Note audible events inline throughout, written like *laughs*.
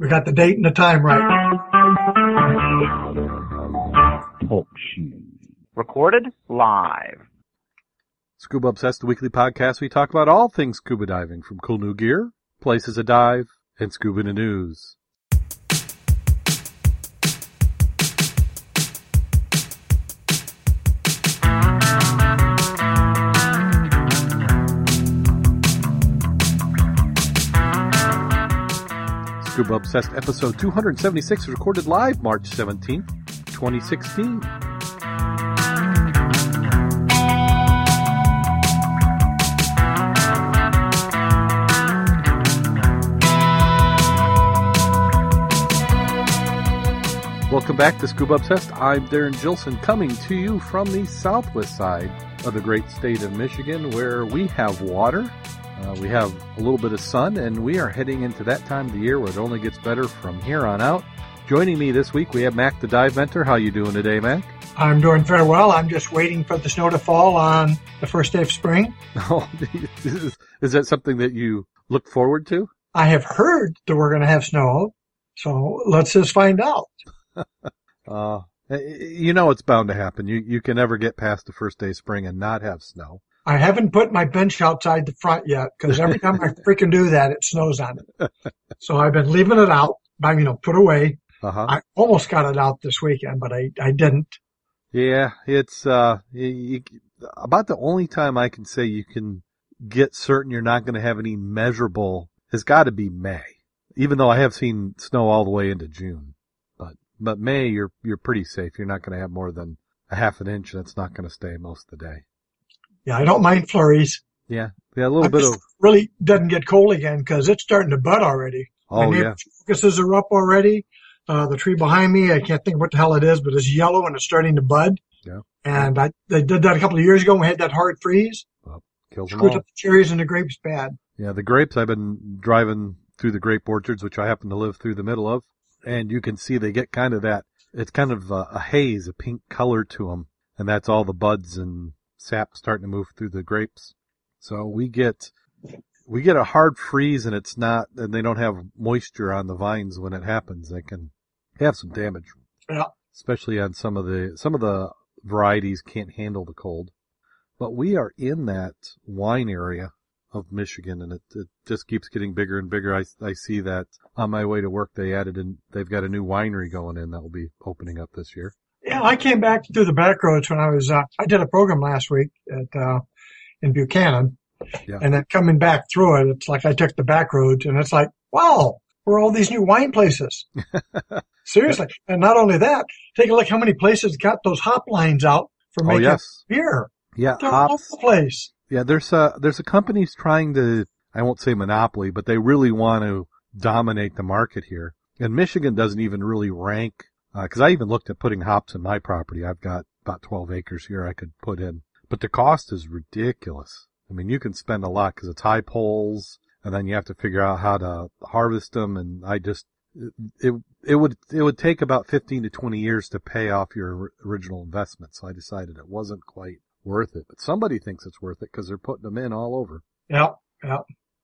We got the date and the time right. Talk. Recorded live. Scuba Obsessed, the weekly podcast. We talk about all things scuba diving, from cool new gear, places to dive, and scuba in the news. Scuba Obsessed episode 276 is recorded live March 17th, 2016. Welcome back to Scuba Obsessed. I'm Darren Gilson coming to you from the southwest side of the great state of Michigan where we have water, uh, we have a little bit of sun, and we are heading into that time of the year where it only gets better from here on out. Joining me this week, we have Mac the Dive Mentor. How you doing today, Mac? I'm doing very well. I'm just waiting for the snow to fall on the first day of spring. *laughs* Oh, is, is that something that you look forward to? I have heard that we're going to have snow, so let's just find out. *laughs* Uh, you know it's bound to happen. You you can never get past the first day of spring and not have snow. I haven't put my bench outside the front yet because every *laughs* time I freaking do that, it snows on it. So I've been leaving it out, I you know, put away. Uh-huh. I almost got it out this weekend, but I, I didn't. Yeah, it's uh you, you, about the only time I can say you can get certain you're not going to have any measurable has got to be May. Even though I have seen snow all the way into June, but but May you're you're pretty safe. You're not going to have more than a half an inch, and it's not going to stay most of the day. Yeah, I don't mind flurries. Yeah, yeah, a little I bit of really doesn't get cold again because it's starting to bud already. Oh yeah, focuses are up already. Uh, the tree behind me, I can't think what the hell it is, but it's yellow and it's starting to bud. Yeah. And I, they did that a couple of years ago when we had that hard freeze. kills them Screwed up the cherries and the grapes bad. Yeah, the grapes, I've been driving through the grape orchards, which I happen to live through the middle of, and you can see they get kind of that, it's kind of a, a haze, a pink color to them, and that's all the buds and sap starting to move through the grapes. So we get, we get a hard freeze and it's not, and they don't have moisture on the vines when it happens. They can have some damage. Yeah. Especially on some of the, some of the varieties can't handle the cold. But we are in that wine area of Michigan, and it, it just keeps getting bigger and bigger. I, I see that on my way to work. They added and they've got a new winery going in that will be opening up this year. Yeah, I came back through the back roads when I was, uh, I did a program last week at, uh, in Buchanan. Yeah. And then coming back through it, it's like I took the back roads and it's like, wow, where are all these new wine places? *laughs* Seriously. And not only that, take a look how many places got those hop lines out for Oh making yes, beer. yeah, They're all hops. the place. Yeah, there's a there's a companies trying to I won't say monopoly, but they really want to dominate the market here. And Michigan doesn't even really rank Uh, because I even looked at putting hops in my property. I've got about 12 acres here I could put in, but the cost is ridiculous. I mean, you can spend a lot because it's high poles, and then you have to figure out how to harvest them. And I just it it would it would take about 15 to 20 years to pay off your original investment. So I decided it wasn't quite worth it. But somebody thinks it's worth it because they're putting them in all over. Yep. Yep.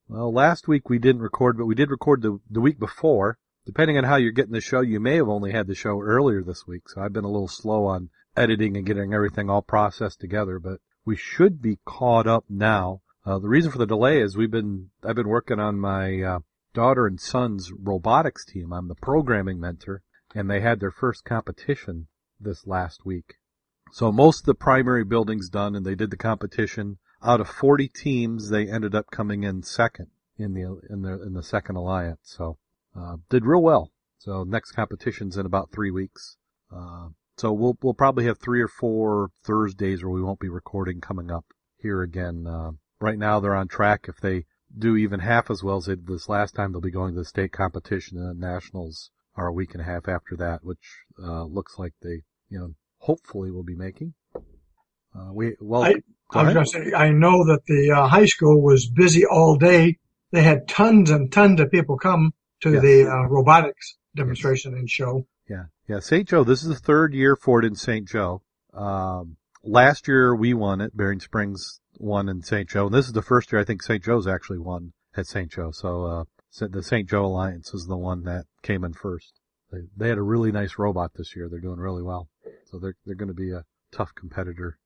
Well, last week we didn't record, but we did record the, the week before. Depending on how you're getting the show, you may have only had the show earlier this week. So I've been a little slow on editing and getting everything all processed together, but we should be caught up now. Uh, the reason for the delay is we've been, I've been working on my, uh, daughter and son's robotics team. I'm the programming mentor and they had their first competition this last week. So most of the primary buildings done and they did the competition. Out of 40 teams, they ended up coming in second in the, in the, in the second alliance. So, uh, did real well. So next competition's in about three weeks. Uh, so we'll, we'll probably have three or four Thursdays where we won't be recording coming up here again. Uh, right now they're on track. If they do even half as well as they did this last time, they'll be going to the state competition and the nationals are a week and a half after that, which, uh, looks like they, you know, hopefully will be making. Uh, we, well, I- I was going to say, I know that the uh, high school was busy all day. They had tons and tons of people come to Yes. the uh, robotics demonstration and show. Yeah, yeah. St. Joe. This is the third year for it in St. Joe. Um, last year we won it. Berrien Springs won in St. Joe, and this is the first year I think St. Joe's actually won at St. Joe. So uh, the St. Joe Alliance is the one that came in first. They, they had a really nice robot this year. They're doing really well. So they're, they're going to be a tough competitor.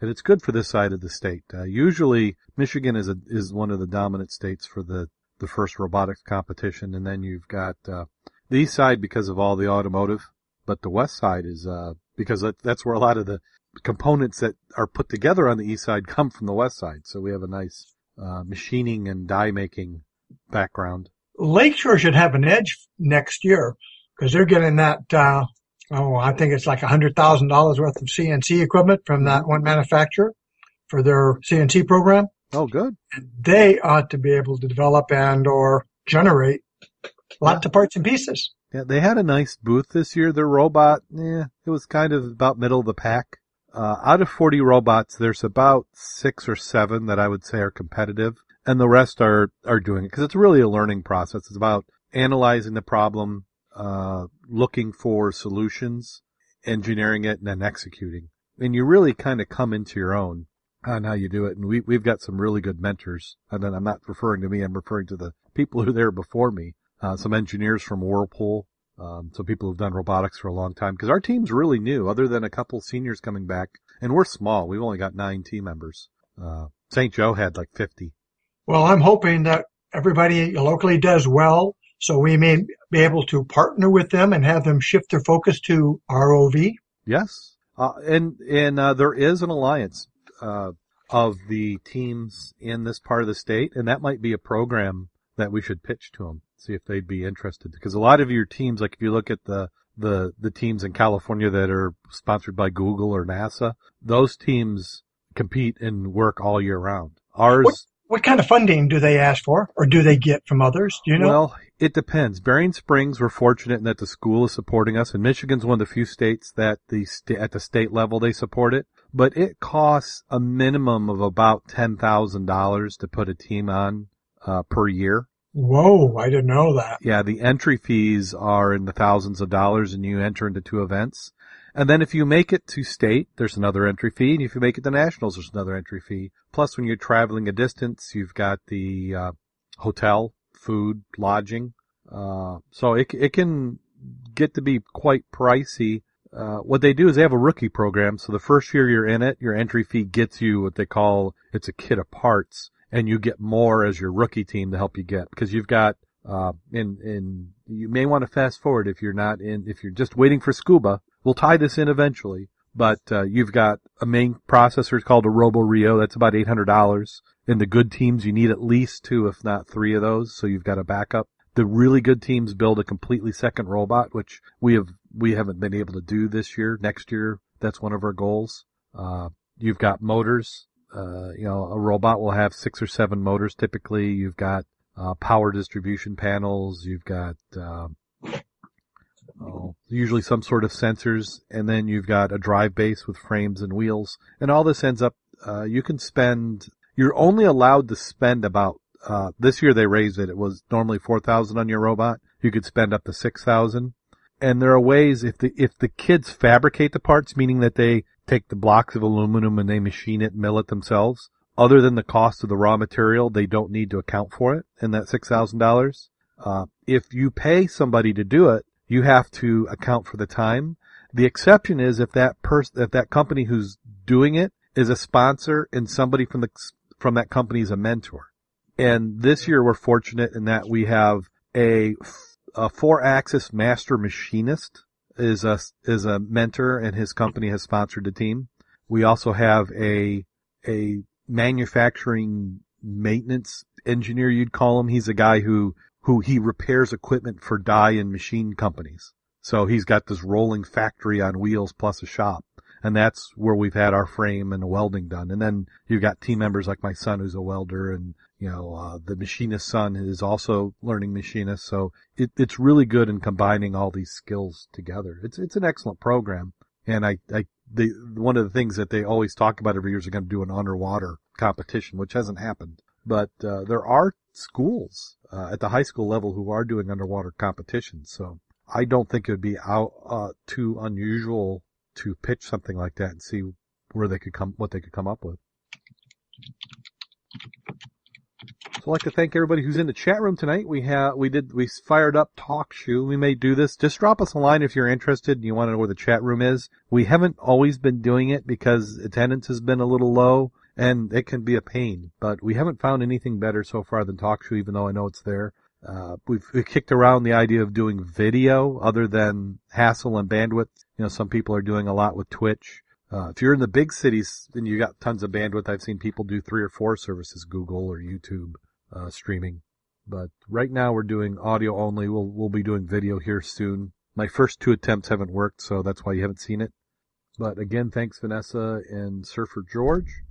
And it's good for this side of the state. Uh, usually Michigan is a, is one of the dominant states for the, the first robotics competition. And then you've got, uh, the east side because of all the automotive, but the west side is, uh, because that's where a lot of the components that are put together on the east side *laughs* come from the west side. So we have a nice, uh, machining and die making background. Lakeshore should have an edge next year because they're getting that, uh, oh, I think it's like a hundred thousand dollars worth of CNC equipment from that one manufacturer for their CNC program. Oh, good. They ought to be able to develop and or generate lots of parts and pieces. Yeah, they had a nice booth this year. Their robot, yeah, it was kind of about middle of the pack. Uh, out of 40 robots, there's about six or seven that I would say are competitive and the rest are, are doing it because it's really a learning process. It's about analyzing the problem, uh, looking for solutions, engineering it, and then executing. And you really kind of come into your own on how you do it. And we, we've got some really good mentors. And then I'm not referring to me, I'm referring to the people who are there before me. Uh, some engineers from Whirlpool, um, some people who've done robotics for a long time because our team's really new other than a couple seniors coming back and we're small. We've only got nine team members. Uh, St. Joe had like 50. Well, I'm hoping that everybody locally does well so we may be able to partner with them and have them shift their focus to ROV. Yes. Uh, and, and, uh, there is an alliance, uh, of the teams in this part of the state, and that might be a program that we should pitch to them, see if they'd be interested. Because a lot of your teams, like if you look at the, the, the teams in California that are sponsored by Google or NASA, those teams compete and work all year round. Ours. What, what kind of funding do they ask for or do they get from others? Do you know? Well, it depends. Berrien Springs, we're fortunate in that the school is supporting us, and Michigan's one of the few states that the st- at the state level they support it. But it costs a minimum of about ten thousand dollars to put a team on uh, per year. Whoa, I didn't know that. Yeah, the entry fees are in the thousands of dollars, and you enter into two events. And then if you make it to state, there's another entry fee, and if you make it to nationals, there's another entry fee. Plus, when you're traveling a distance, you've got the uh, hotel food, lodging. Uh, so it, it can get to be quite pricey. Uh, what they do is they have a rookie program. So the first year you're in it, your entry fee gets you what they call, it's a kit of parts and you get more as your rookie team to help you get because you've got, uh, and, and you may want to fast forward if you're not in, if you're just waiting for scuba. We'll tie this in eventually, but, uh, you've got a main processor called a roboRIO. That's about $800 in the good teams, you need at least two, if not three of those, so you've got a backup. The really good teams build a completely second robot, which we have we haven't been able to do this year. Next year, that's one of our goals. Uh, you've got motors. Uh, you know, a robot will have six or seven motors typically. You've got uh, power distribution panels. You've got um, oh, usually some sort of sensors, and then you've got a drive base with frames and wheels. And all this ends up, uh, you can spend you're only allowed to spend about uh, this year they raised it. It was normally four thousand on your robot. You could spend up to six thousand. And there are ways if the if the kids fabricate the parts, meaning that they take the blocks of aluminum and they machine it, mill it themselves. Other than the cost of the raw material, they don't need to account for it in that six thousand uh, dollars. If you pay somebody to do it, you have to account for the time. The exception is if that person, if that company who's doing it is a sponsor and somebody from the from that company is a mentor. And this year we're fortunate in that we have a, a four axis master machinist is a, is a mentor and his company has sponsored the team. We also have a, a manufacturing maintenance engineer, you'd call him. He's a guy who, who he repairs equipment for die and machine companies. So he's got this rolling factory on wheels plus a shop and that's where we've had our frame and welding done. And then you've got team members like my son who's a welder and you know, uh, the machinist son is also learning machinist. So it, it's really good in combining all these skills together. It's, it's an excellent program. And I, I, one of the things that they always talk about every year is they're going to do an underwater competition, which hasn't happened. But, uh, there are schools, uh, at the high school level who are doing underwater competitions. So I don't think it would be out, uh, too unusual to pitch something like that and see where they could come, what they could come up with. I'd like to thank everybody who's in the chat room tonight. We have, we did, we fired up TalkShoe. We may do this. Just drop us a line if you're interested and you want to know where the chat room is. We haven't always been doing it because attendance has been a little low and it can be a pain, but we haven't found anything better so far than TalkShoe, even though I know it's there. Uh, we've, we've kicked around the idea of doing video other than hassle and bandwidth. You know, some people are doing a lot with Twitch. Uh, if you're in the big cities, then you got tons of bandwidth. I've seen people do three or four services, Google or YouTube, uh, streaming. But right now we're doing audio only. We'll, we'll be doing video here soon. My first two attempts haven't worked, so that's why you haven't seen it. But again, thanks Vanessa and Surfer George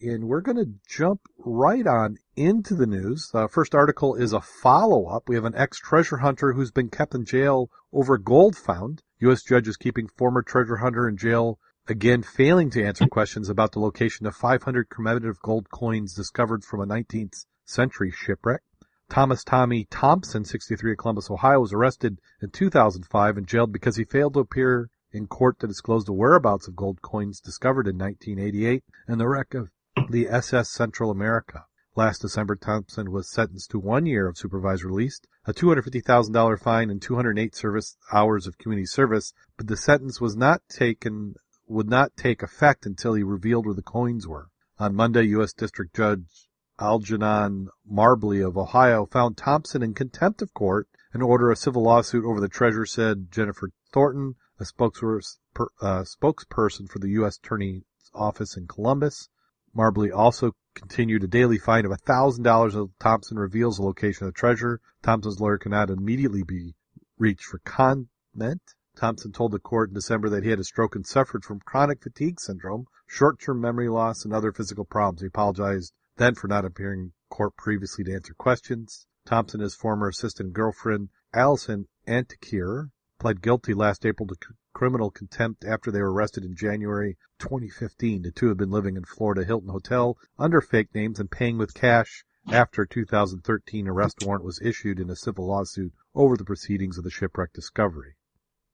and we're going to jump right on into the news. The first article is a follow up. We have an ex treasure hunter who's been kept in jail over gold found. U.S. judge is keeping former treasure hunter in jail again failing to answer questions about the location of 500 commemorative gold coins discovered from a 19th century shipwreck. Thomas Tommy Thompson, 63 of Columbus, Ohio, was arrested in 2005 and jailed because he failed to appear in court to disclose the whereabouts of gold coins discovered in 1988 and the wreck of the SS Central America. Last December, Thompson was sentenced to one year of supervised release, a $250,000 fine, and 208 service hours of community service, but the sentence was not taken, would not take effect until he revealed where the coins were. On Monday, U.S. District Judge Algernon Marbley of Ohio found Thompson in contempt of court and ordered a civil lawsuit over the treasure, said Jennifer Thornton, a spokesperson, uh, spokesperson for the U.S. Attorney's Office in Columbus. Marbley also continued a daily fine of $1,000 until Thompson reveals the location of the treasure. Thompson's lawyer cannot immediately be reached for comment. Thompson told the court in December that he had a stroke and suffered from chronic fatigue syndrome, short-term memory loss, and other physical problems. He apologized then for not appearing in court previously to answer questions. Thompson and his former assistant girlfriend, Alison Antekeier, pled guilty last April to criminal contempt after they were arrested in January 2015. The two have been living in Florida Hilton Hotel under fake names and paying with cash after a 2013 arrest warrant was issued in a civil lawsuit over the proceedings of the shipwreck discovery.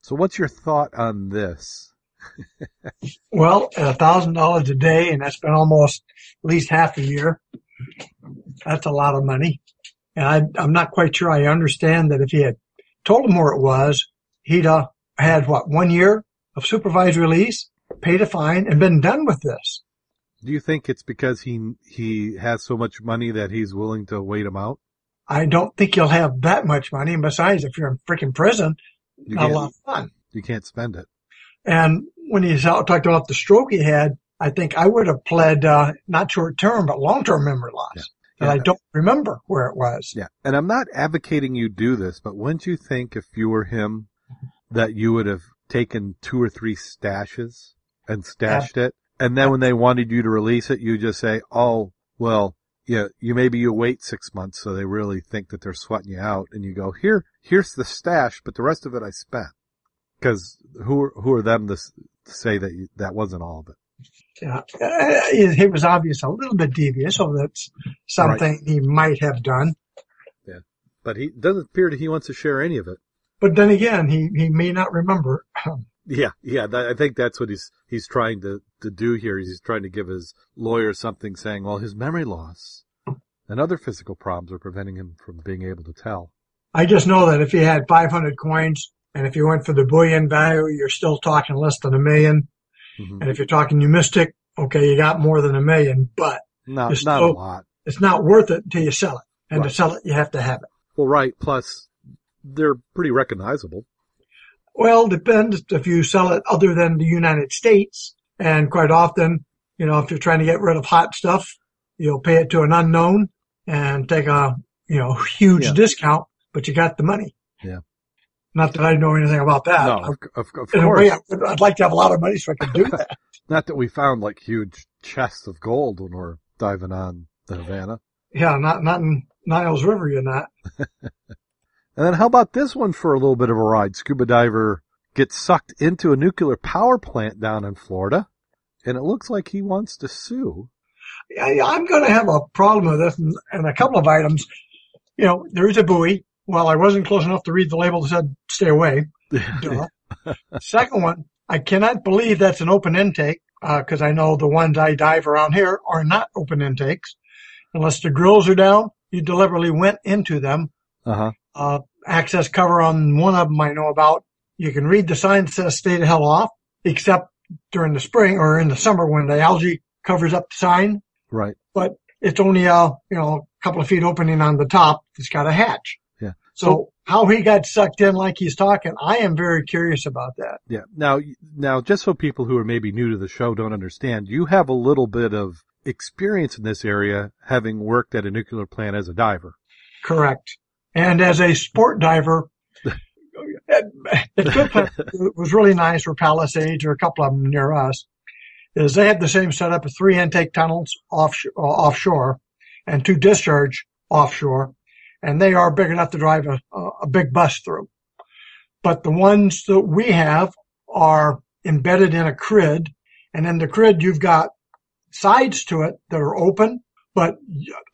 So what's your thought on this? *laughs* well, a thousand dollars a day, and that's been almost at least half a year. That's a lot of money. And I, I'm not quite sure I understand that if he had told him where it was, he'd uh, had what one year of supervised release, paid a fine, and been done with this. Do you think it's because he he has so much money that he's willing to wait him out? I don't think you'll have that much money. And besides, if you're in freaking prison, you not a lot of fun. You can't spend it. And when he talked about the stroke he had, I think I would have pled uh, not short term but long term memory loss. Yeah. And yeah. I don't remember where it was. Yeah. And I'm not advocating you do this, but wouldn't you think if you were him that you would have taken two or three stashes and stashed yeah. it. And then when they wanted you to release it, you just say, oh, well, yeah, you maybe you wait six months so they really think that they're sweating you out and you go, here, here's the stash, but the rest of it I spent. Cause who are, who are them to, say that you, that wasn't all of it? Yeah, it, it was obvious a little bit devious, so that's something right. he might have done. Yeah, but he doesn't appear that he wants to share any of it. But then again, he, he may not remember. *clears throat* yeah, yeah, that, I think that's what he's, he's trying to, to do here. He's trying to give his lawyer something saying, well, his memory loss and other physical problems are preventing him from being able to tell. I just know that if he had 500 coins and if you went for the bullion value, you're still talking less than a 1000000 mm-hmm. And if you're talking numismatic, okay, you got more than a million, but not, not a lot. It's not worth it until you sell it. And right. to sell it, you have to have it. Well, right. Plus, they're pretty recognizable. Well, depends if you sell it other than the United States. And quite often, you know, if you're trying to get rid of hot stuff, you'll pay it to an unknown and take a, you know, huge yeah. discount, but you got the money. Yeah. Not that I know anything about that. No, of, of, of In course. Way, I'd like to have a lot of money so I could do *laughs* that. Not that we found like huge chests of gold when we're diving on the Havana. Yeah, not, not in Niles River, you're not. *laughs* And then how about this one for a little bit of a ride? Scuba diver gets sucked into a nuclear power plant down in Florida, and it looks like he wants to sue. I'm going to have a problem with this and, a couple of items. You know, there is a buoy. Well, I wasn't close enough to read the label that said stay away. *laughs* Second one, I cannot believe that's an open intake because uh, I know the ones I dive around here are not open intakes unless the grills are down you deliberately went into them. Uh huh. Uh, access cover on one of them I know about. You can read the sign that says stay the hell off, except during the spring or in the summer when the algae covers up the sign. Right. But it's only a, you know, a couple of feet opening on the top. It's got a hatch. Yeah. So how he got sucked in like he's talking, I am very curious about that. Yeah. Now, now, just so people who are maybe new to the show don't understand, you have a little bit of experience in this area, having worked at a nuclear plant as a diver. Correct. And as a sport diver, it *laughs* was really nice for Palisades or a couple of them near us. Is they had the same setup of three intake tunnels off, uh, offshore and two discharge offshore, and they are big enough to drive a, a big bus through. But the ones that we have are embedded in a crib, and in the crib you've got sides to it that are open, but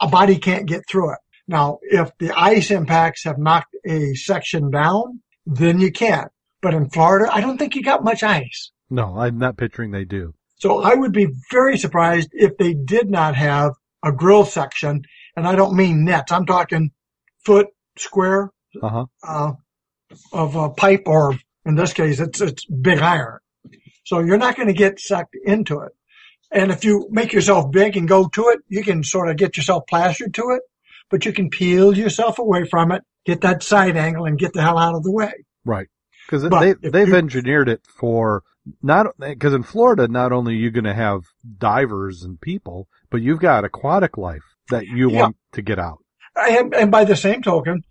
a body can't get through it. Now, if the ice impacts have knocked a section down, then you can't. But in Florida, I don't think you got much ice. No, I'm not picturing they do. So I would be very surprised if they did not have a grill section. And I don't mean nets. I'm talking foot square Uh-huh. uh, of a pipe, or in this case, it's it's big iron. So you're not going to get sucked into it. And if you make yourself big and go to it, you can sort of get yourself plastered to it, but you can peel yourself away from it, get that side angle, and get the hell out of the way. Right. Because But they, they've you- engineered it for not because in Florida, not only are you going to have divers and people, but you've got aquatic life that you Yeah. want to get out. And, and by the same token,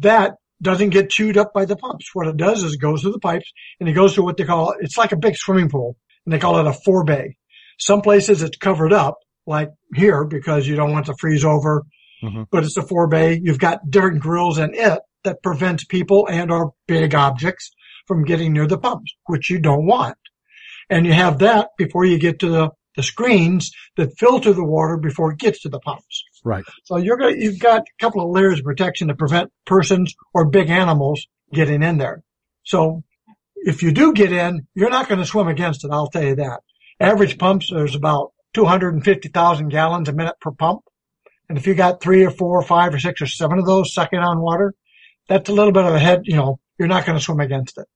that doesn't get chewed up by the pumps. What it does is it goes through the pipes and it goes to what they call, it's like a big swimming pool and they call it a forebay. Some places it's covered up like here because you don't want to freeze over, Mhm. but it's a forebay. You've got different grills in it that prevents people and or big objects from getting near the pumps, which you don't want. And you have that before you get to the, the screens that filter the water before it gets to the pumps. Right. So you're gonna, you've got a couple of layers of protection to prevent persons or big animals getting in there. So if you do get in, you're not going to swim against it. I'll tell you that. Average pumps, there's about 250,000 gallons a minute per pump. And if you got three or four or five or six or seven of those sucking on water, that's a little bit of a head, you know, you're not going to swim against it.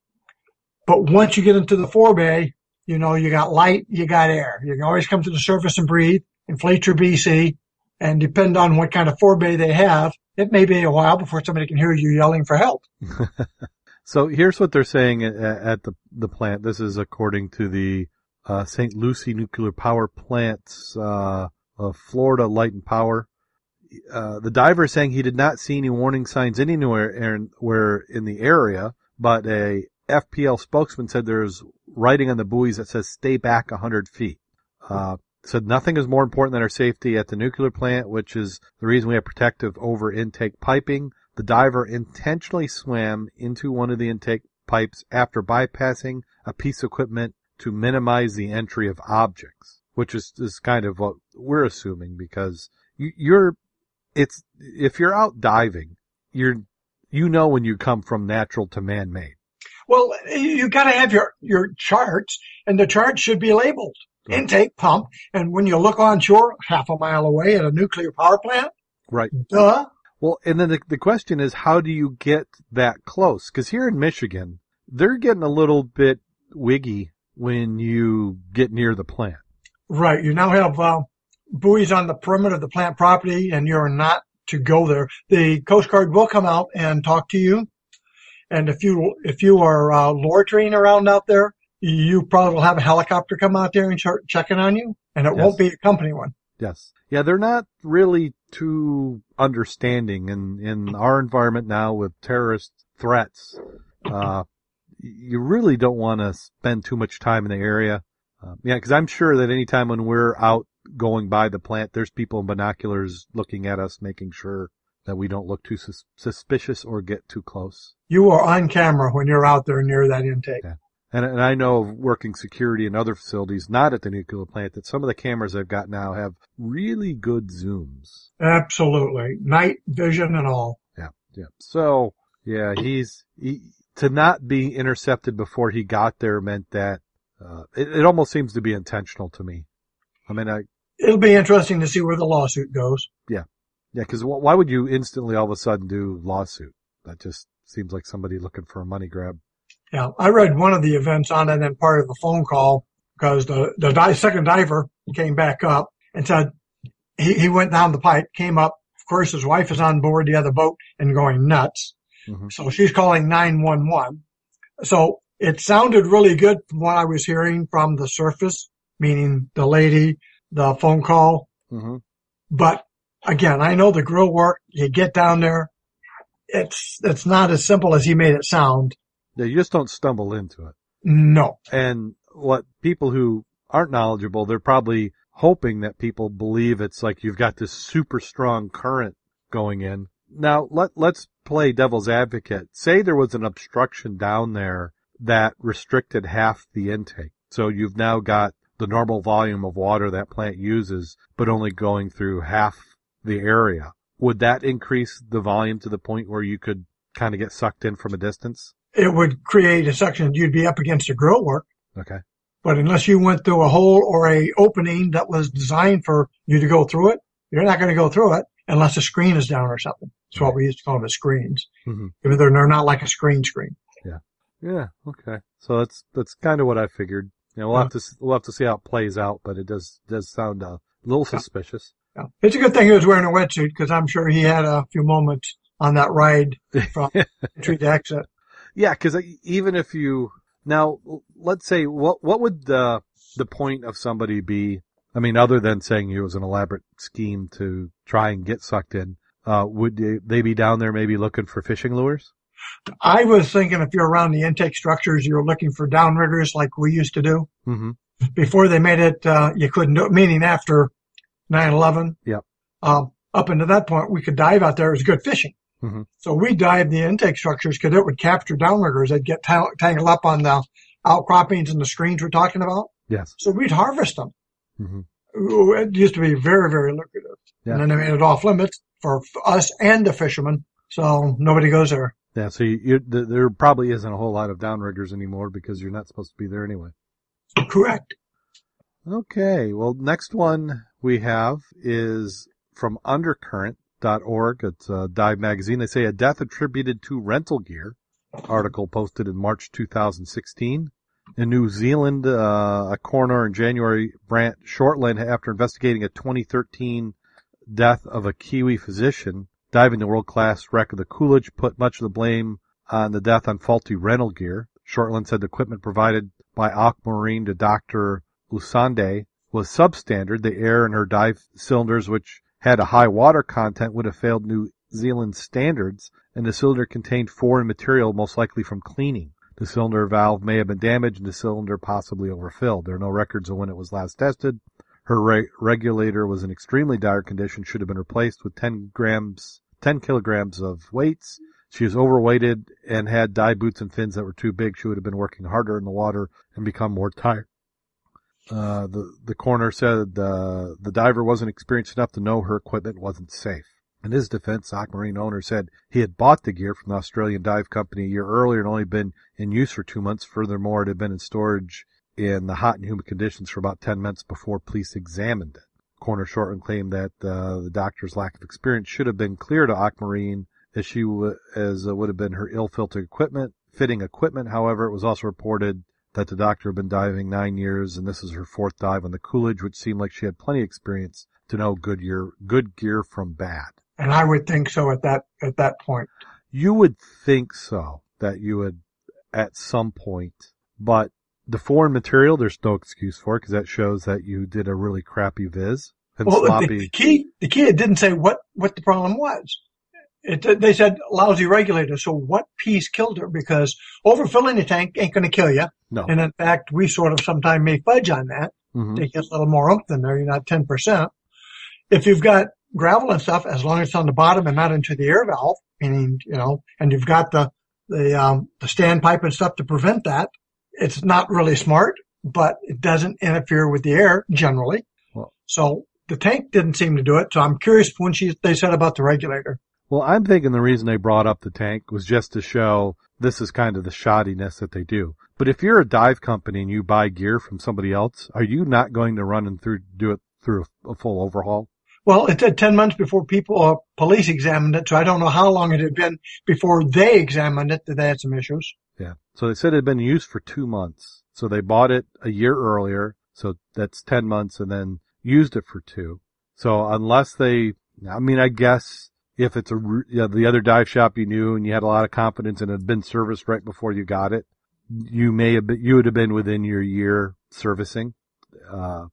But once you get into the forebay, you know, you got light, you got air. You can always come to the surface and breathe, inflate your BC, and depend on what kind of forebay they have, it may be a while before somebody can hear you yelling for help. *laughs* So here's what they're saying at, at the the plant. This is according to the uh, St. Lucie Nuclear Power Plant's uh, of Florida Light and Power. Uh, the diver saying he did not see any warning signs anywhere in, where in the area, but a FPL spokesman said there's writing on the buoys that says "Stay back 100 feet." Uh, said nothing is more important than our safety at the nuclear plant, which is the reason we have protective over intake piping. The diver intentionally swam into one of the intake pipes after bypassing a piece of equipment to minimize the entry of objects, which is, is kind of what we're assuming because you, you're, it's, if you're out diving, you're, you know when you come from natural to man-made. Well, you got to have your, your charts and the chart should be labeled Right. intake pump. And when you look on shore half a mile away at a nuclear power plant, Right. duh, Well, and then the, the question is, how do you get that close? Because here in Michigan, they're getting a little bit wiggy when you get near the plant. Right. You now have uh, buoys on the perimeter of the plant property and you're not to go there. The Coast Guard will come out and talk to you. And if you, if you are uh, loitering around out there, you probably will have a helicopter come out there and start checking on you. And it Yes. won't be a company one. Yes. Yeah, they're not really too understanding in, in our environment now with terrorist threats. Uh, you really don't want to spend too much time in the area. Uh, yeah, cause I'm sure that anytime when we're out going by the plant, there's people in binoculars looking at us, making sure that we don't look too sus- suspicious or get too close. You are on camera when you're out there near that intake. Yeah. And, and I know of working security in other facilities, not at the nuclear plant, that some of the cameras I've got now have really good zooms. Absolutely. Night vision and all. Yeah, yeah. So, yeah, he's, he, to not be intercepted before he got there meant that, uh, it, it almost seems to be intentional to me. I mean, I, It'll be interesting to see where the lawsuit goes. yeah, Yeah, because why would you instantly all of a sudden do lawsuit? That just seems like somebody looking for a money grab. Yeah, I read one of the events on it and part of the phone call because the the di- second diver came back up and said he, he went down the pipe, came up. Of course, his wife is on board the other boat and going nuts. Mhm. So she's calling 911. So it sounded really good from what I was hearing from the surface, meaning the lady, the phone call. hmm But again, I know the grill work. You get down there. It's, it's not as simple as he made it sound. Yeah, you just don't stumble into it. No. And what people who aren't knowledgeable, they're probably hoping that people believe it's like you've got this super strong current going in. Now let let's play devil's advocate. Say there was an obstruction down there that restricted half the intake. So you've now got the normal volume of water that plant uses, but only going through half the area. Would that increase the volume to the point where you could kind of get sucked in from a distance? It would create a suction. you'd be up against the grill work. Okay. But unless you went through a hole or a opening that was designed for you to go through it, you're not going to go through it unless a screen is down or something. That's what we used to call them as screens. Mhm. Even though they're not like a screen screen. Yeah. Yeah. Okay. So that's that's kind of what I figured. You know, we'll have to we'll have to see how it plays out, but it does does sound a little suspicious. Yeah. It's a good thing he was wearing a wetsuit because I'm sure he had a few moments on that ride from *laughs* entry to exit. Yeah, because even if you now let's say what what would the the point of somebody be? I mean, other than saying it was an elaborate scheme to try and get sucked in, uh, would they, they be down there maybe looking for fishing lures? I was thinking if you're around the intake structures, you're looking for downriggers like we used to do. Mm-hmm. Before they made it, uh, you couldn't do it, meaning after 9-11. Yep. Um, up until that point, we could dive out there. It was good fishing. Mhm. So we dived the intake structures because it would capture downriggers. They'd get ta- tangled up on the outcroppings and the screens we're talking about. Yes. So we'd harvest them. hmm Ooh, It used to be very, very lucrative. Yeah. And then they made it off limits for us and the fishermen. So nobody goes there. Yeah. So you, you, th- there probably isn't a whole lot of downriggers anymore because you're not supposed to be there anyway. Correct. Okay. Well, next one we have is from undercurrent.org. It's a dive magazine. They say a death attributed to rental gear. Article posted in March 2016. In New Zealand, uh, a coroner in January, Brandt Shortland, after investigating a 2013 death of a Kiwi physician diving the world-class wreck of the Coolidge, put much of the blame on the death on faulty rental gear. Shortland said the equipment provided by Aquamarine to Dr. Lusande was substandard. The air in her dive cylinders, which had a high water content, would have failed New Zealand standards, and the cylinder contained foreign material, most likely from cleaning. The cylinder valve may have been damaged and the cylinder possibly overfilled. There are no records of when it was last tested. Her re- regulator was in extremely dire condition, should have been replaced with 10 grams, 10 kilograms of weights. She was overweighted and had dive boots and fins that were too big. She would have been working harder in the water and become more tired. Uh, the, the coroner said, uh, the diver wasn't experienced enough to know her equipment wasn't safe. In his defense, the Aquamarine owner said he had bought the gear from the Australian dive company a year earlier and only been in use for two months. Furthermore, it had been in storage in the hot and humid conditions for about 10 months before police examined it. Coroner Shortland claimed that uh, the doctor's lack of experience should have been clear to Aquamarine as she w- as uh, would have been her ill-filtered equipment, fitting equipment. However, it was also reported that the doctor had been diving nine years, and this is her fourth dive on the Coolidge, which seemed like she had plenty of experience to know good gear, good gear from bad. And I would think so at that, at that point. You would think so, that you would at some point, but the foreign material, there's no excuse for it because that shows that you did a really crappy viz and Well, the, sloppy. the key, the key, it didn't say what, what the problem was. It, they said lousy regulator. So what piece killed her? Because overfilling the tank ain't going to kill you. No. And in fact, we sort of sometimes may fudge on that. Mhm. They get a little more oomph in there. You're not 10%. If you've got gravel and stuff, as long as it's on the bottom and not into the air valve, meaning, you know, and you've got the, the, um, the standpipe and stuff to prevent that, it's not really smart, but it doesn't interfere with the air generally. Well- so the tank didn't seem to do it. So I'm curious when she, they said about the regulator. Well, I'm thinking the reason they brought up the tank was just to show this is kind of the shoddiness that they do. But if you're a dive company and you buy gear from somebody else, are you not going to run and through do it through a, a full overhaul? Well, it said 10 months before people, uh, police examined it, so I don't know how long it had been before they examined it that they had some issues. So they said it had been used for two months. So they bought it a year earlier. So that's 10 months and then used it for two. So unless they, I mean, I guess if it's a, you know, the other dive shop you knew and you had a lot of confidence and it had been serviced right before you got it, you may have been, you would have been within your year servicing. Uh,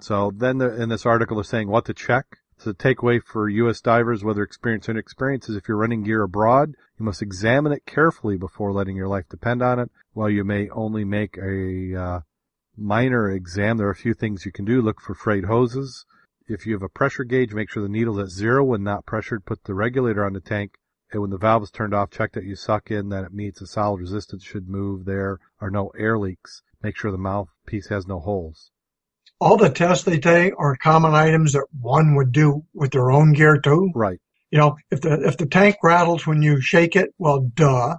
so then the, in this article they're saying what to check. So the takeaway for U.S. divers, whether experienced or inexperienced, is if you're running gear abroad, you must examine it carefully before letting your life depend on it. While you may only make a uh, minor exam, there are a few things you can do. Look for frayed hoses. If you have a pressure gauge, make sure the needle's at zero when not pressured. Put the regulator on the tank. And when the valve is turned off, check that you suck in, that it meets a solid resistance should move. There are no air leaks. Make sure the mouthpiece has no holes. All the tests they take are common items that one would do with their own gear too. Right. You know, if the, if the tank rattles when you shake it, well, duh.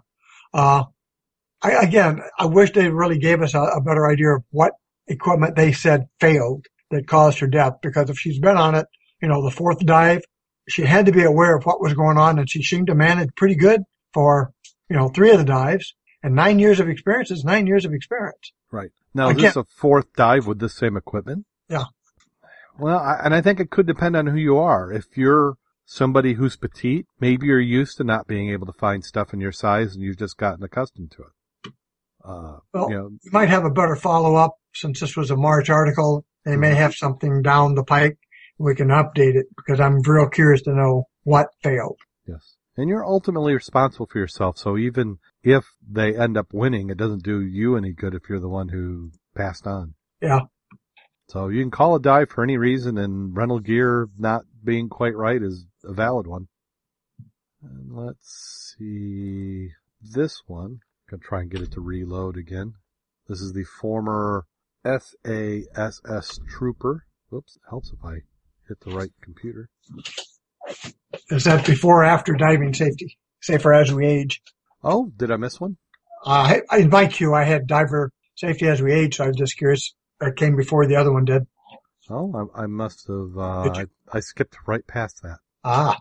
Uh, I, again, I wish they really gave us a, a better idea of what equipment they said failed that caused her death because if she's been on it, you know, the fourth dive, she had to be aware of what was going on and she seemed to manage pretty good for, you know, three of the dives and nine years of experience is nine years of experience. Right. Now, I is this a fourth dive with the same equipment? Yeah. Well, I, and I think it could depend on who you are. If you're somebody who's petite, maybe you're used to not being able to find stuff in your size and you've just gotten accustomed to it. Uh, Well, you know, you might have a better follow up since this was a March article. They may have something down the pike. We can update it because I'm real curious to know what failed. Yes. And you're ultimately responsible for yourself. So even if they end up winning, it doesn't do you any good if you're the one who passed on. Yeah. So you can call a dive for any reason and rental gear not being quite right is a valid one. And let's see this one. I'm Gonna try and get it to reload again. This is the former SASS trooper. Whoops, helps if I hit the right computer. Is that before or after diving safety? Safer as we age. Oh, did I miss one? Uh, I, in my queue, I had diver safety as we age, so I was just curious. That came before the other one did. Oh, I, I must have, uh, I, you- I skipped right past that. Ah,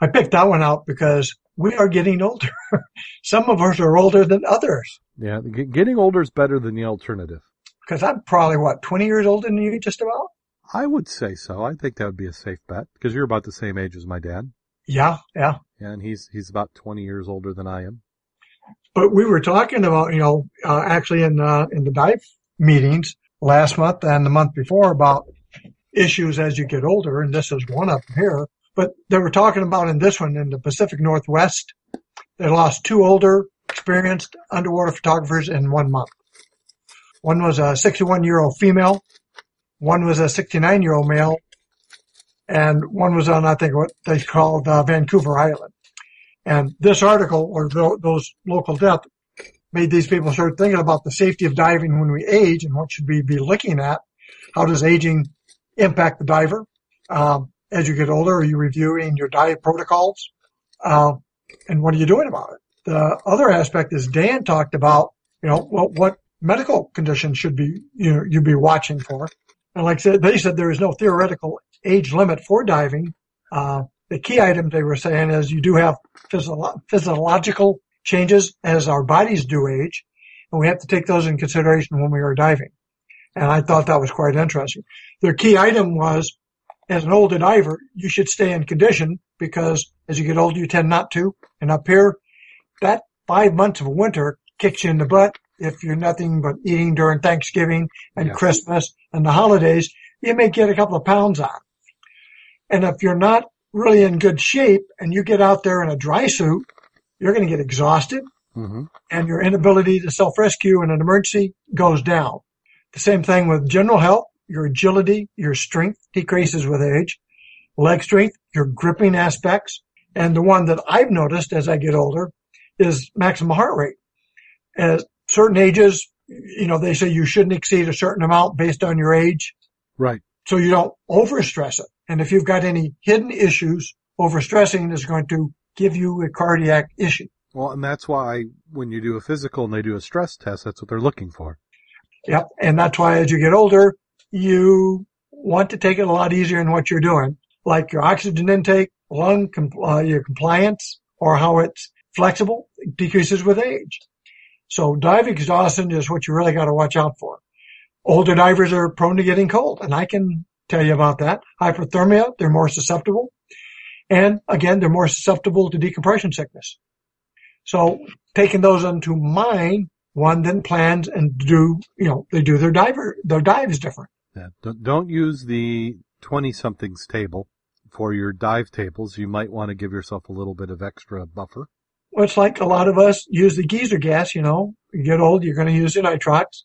I picked that one out because we are getting older. *laughs* Some of us are older than others. Yeah, getting older is better than the alternative. Because I'm probably what 20 years older than you, just about. I would say so. I think that would be a safe bet because you're about the same age as my dad. Yeah, yeah. and he's he's about 20 years older than I am. But we were talking about, you know, uh, actually in uh, in the dive meetings last month and the month before about issues as you get older, and this is one of them here. But they were talking about in this one in the Pacific Northwest, they lost two older, experienced underwater photographers in one month. One was a 61 year old female, one was a 69 year old male, and one was on I think what they called uh, Vancouver Island. And this article or tho- those local death made these people start thinking about the safety of diving when we age and what should we be looking at. How does aging impact the diver? Um, as you get older, are you reviewing your diet protocols? Uh, and what are you doing about it? The other aspect is Dan talked about, you know, what, what medical conditions should be, you know, you be watching for. And like I said, they said there is no theoretical age limit for diving. Uh, the key item they were saying is you do have physio- physiological changes as our bodies do age, and we have to take those in consideration when we are diving. And I thought that was quite interesting. Their key item was, as an older diver, you should stay in condition because as you get older, you tend not to. And up here, that five months of winter kicks you in the butt if you're nothing but eating during Thanksgiving and Yes. Christmas and the holidays. You may get a couple of pounds on. And if you're not really in good shape and you get out there in a dry suit, you're going to get exhausted Mm-hmm. and your inability to self-rescue in an emergency goes down. The same thing with general health. Your agility, your strength decreases with age. Leg strength, your gripping aspects. And the one that I've noticed as I get older is maximum heart rate. At certain ages, you know, they say you shouldn't exceed a certain amount based on your age Right. so you don't overstress it. And if you've got any hidden issues, overstressing is going to give you a cardiac issue. Well, and that's why when you do a physical and they do a stress test, that's what they're looking for. Yep. And that's why as you get older, you want to take it a lot easier in what you're doing. like your oxygen intake, lung, uh, your compliance, or how it's flexible decreases with age. So dive exhaustion is what you really got to watch out for. Older divers are prone to getting cold, and I can tell you about that. Hypothermia, they're more susceptible. And again, they're more susceptible to decompression sickness. So taking those into mind, one then plans and do, you know, they do their diver, their dives different. Yeah. Don't, don't use the 20 somethings table for your dive tables. You might want to give yourself a little bit of extra buffer. Well, it's like a lot of us use the geezer gas, you know, you get old, you're going to use the nitrox,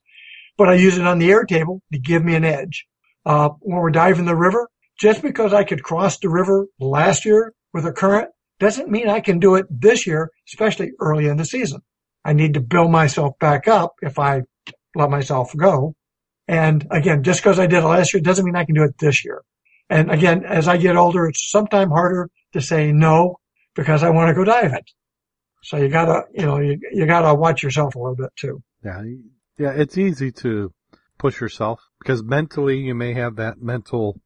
but I use it on the air table to give me an edge. Uh, when we're diving the river, just because I could cross the river last year with a current doesn't mean I can do it this year, especially early in the season. I need to build myself back up if I let myself go. And again, just because I did it last year doesn't mean I can do it this year. And again, as I get older, it's sometimes harder to say no because I want to go dive it. So you gotta, you know, you, you gotta watch yourself a little bit too. Yeah. Yeah. It's easy to push yourself because mentally you may have that mental,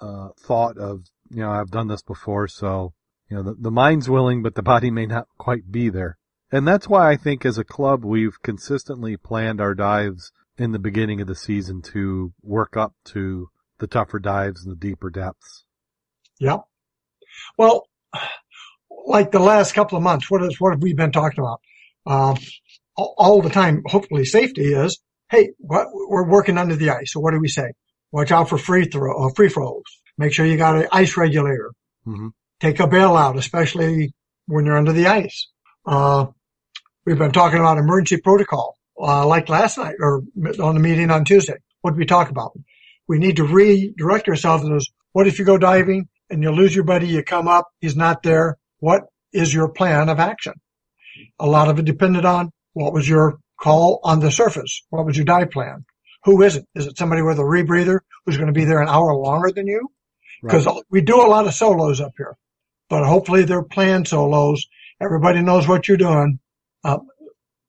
uh, thought of, you know, I've done this before. So, you know, the, the mind's willing, but the body may not quite be there. And that's why I think as a club, we've consistently planned our dives in the beginning of the season to work up to the tougher dives and the deeper depths. Yep. Well, like the last couple of months, what is what have we been talking about? Um, all the time, hopefully safety is, hey, what, we're working under the ice. So what do we say? Watch out for free flow, uh, free flows. Make sure you got an ice regulator. Mm-hmm. Take a bailout, especially when you're under the ice. Uh, we've been talking about emergency protocol, uh, like last night or on the meeting on Tuesday. What did we talk about? We need to redirect ourselves as what if you go diving and you lose your buddy, you come up, he's not there. What is your plan of action? A lot of it depended on what was your call on the surface? What was your dive plan? Who is it? Is it somebody with a rebreather who's going to be there an hour longer than you? Because right. we do a lot of solos up here, but hopefully they're planned solos. Everybody knows what you're doing. Uh,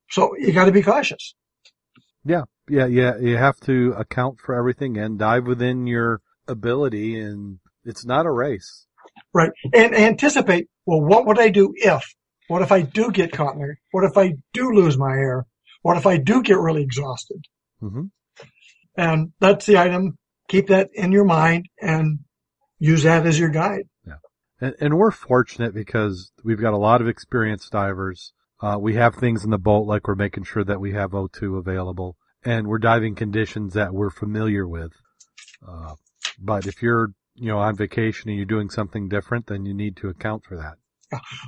so you got to be cautious. Yeah. Yeah. Yeah. You have to account for everything and dive within your ability and it's not a race. Right. And anticipate, well, what would I do if? What if I do get caught in there? What if I do lose my air? What if I do get really exhausted? Mm-hmm. And that's the item. Keep that in your mind and use that as your guide. Yeah. And, and we're fortunate because we've got a lot of experienced divers. Uh, we have things in the boat like we're making sure that we have O2 available and we're diving conditions that we're familiar with. Uh, but if you're you know, on vacation and you're doing something different, then you need to account for that.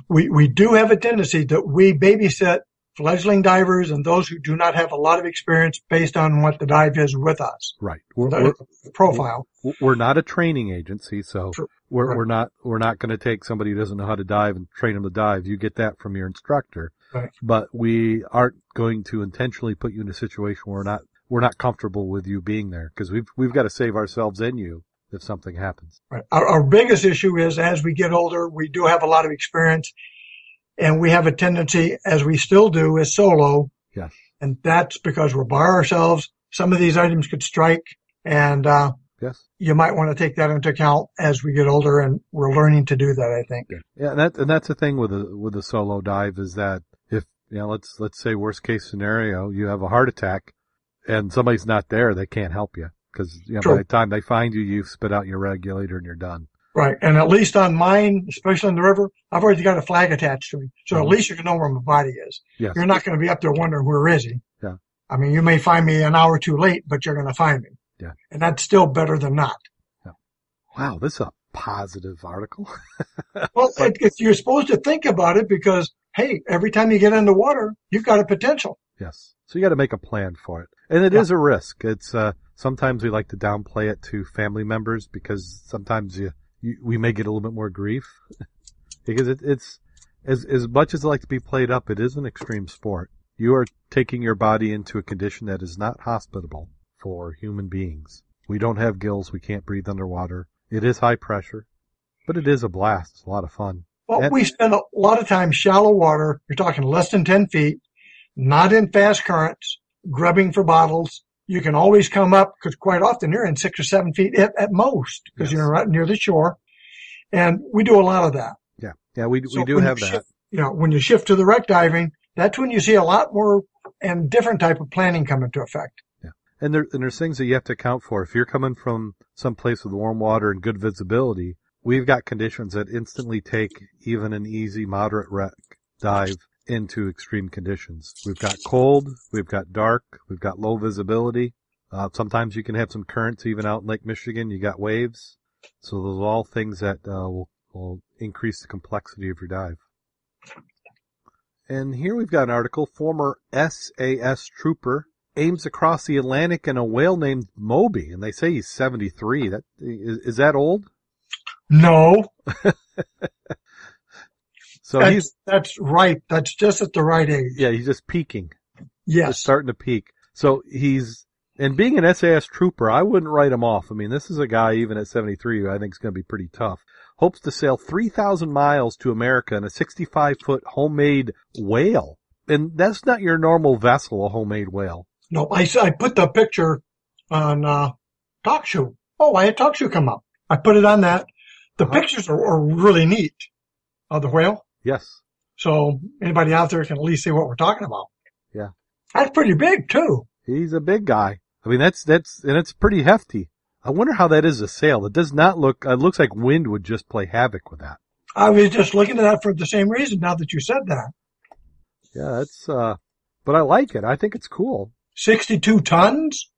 We, we do have a tendency that we babysit fledgling divers and those who do not have a lot of experience based on what the dive is with us. Right. We're, we're profile. We're not a training agency, so we're, right. we're not, we're not going to take somebody who doesn't know how to dive and train them to dive. You get that from your instructor. Right. But we aren't going to intentionally put you in a situation where we're not, we're not comfortable with you being there because we've, we've got to save ourselves and you if something happens. Right. Our, our biggest issue is as we get older, we do have a lot of experience and we have a tendency, as we still do, is solo. Yes. And that's because we're by ourselves. Some of these items could strike and, uh, yes. you might want to take that into account as we get older and we're learning to do that, I think. Yeah. yeah and that, and that's the thing with a, with a solo dive is that if, you know, let's, let's say worst case scenario, you have a heart attack and somebody's not there, they can't help you because you know, by the time they find you, you've spit out your regulator and you're done. Right. And at least on mine, especially on the river, I've already got a flag attached to me. So mm-hmm. at least you can know where my body is. Yes. You're not going to be up there wondering where is he. Yeah. I mean, you may find me an hour too late, but you're going to find me. Yeah. And that's still better than not. Yeah. Wow. This is a positive article. *laughs* well, but, it, you're supposed to think about it because, hey, every time you get in the water, you've got a potential. Yes. So you got to make a plan for it. And it yeah. is a risk. It's, uh, sometimes we like to downplay it to family members because sometimes you, you we may get a little bit more grief *laughs* because it, it's as as much as it like to be played up, it is an extreme sport. You are taking your body into a condition that is not hospitable for human beings. We don't have gills. We can't breathe underwater. It is high pressure, but it is a blast. It's a lot of fun. Well, and, we spend a lot of time shallow water. You're talking less than 10 feet, not in fast currents, grubbing for bottles, you can always come up because quite often you're in six or seven feet at, at most because yes. you're right near the shore. And we do a lot of that. Yeah. Yeah, we, So we do when you have that. shift- You know, when you shift to the wreck diving, that's when you see a lot more and different type of planning come into effect. Yeah. And there and there's things that you have to account for. If you're coming from some place with warm water and good visibility, we've got conditions that instantly take even an easy moderate wreck dive into extreme conditions. We've got cold, we've got dark, we've got low visibility. Uh, sometimes you can have some currents even out in Lake Michigan. You got waves. So those are all things that uh, will will increase the complexity of your dive. And here we've got an article. Former SAS trooper aims across the Atlantic in a whale named Moby, and they say he's 73. That is, is that old? No, *laughs* So that's, he's that's right. That's just at the right age. yeah, he's just peaking. Yes. starting to peak. So he's and being an SAS trooper, I wouldn't write him off. I mean, this is a guy even at 73 who I think is going to be pretty tough. Hopes to sail 3,000 miles to America in a 65 foot homemade whale. And that's not your normal vessel, a homemade whale. No, I I put the picture on, uh, TalkShoe. Oh, I had TalkShoe come up. I put it on that. The Uh-huh. pictures are, are really neat of the whale. Yes. So anybody out there can at least see what we're talking about. Yeah. That's pretty big too. He's a big guy. I mean, that's, that's, and it's pretty hefty. I wonder how that is a sail. It does not look, it looks like wind would just play havoc with that. I was just looking at that for the same reason now that you said that. Yeah, it's, uh, but I like it. I think it's cool. 62 tons,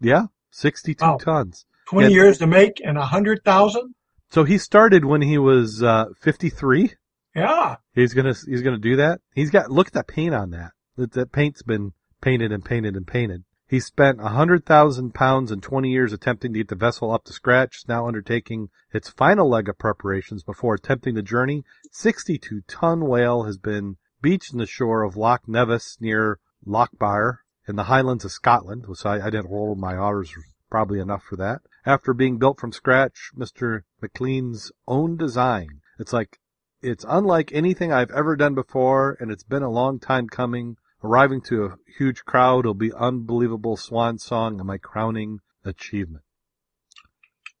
Yeah. 62 Wow. tons. 20 Yeah. years to make and a hundred thousand. So he started when he was, uh, 53. Yeah. He's gonna, he's gonna do that. He's got, look at that paint on that. That, that paint's been painted and painted and painted. He spent a hundred thousand pounds and 20 years attempting to get the vessel up to scratch, now undertaking its final leg of preparations before attempting the journey. 62 ton whale has been beached in the shore of Loch Nevis near Lochbyre in the Highlands of Scotland, which I, I didn't roll my R's probably enough for that. After being built from scratch, Mr. McLean's own design. It's like, it's unlike anything I've ever done before, and it's been a long time coming. Arriving to a huge crowd will be unbelievable swan song and my crowning achievement.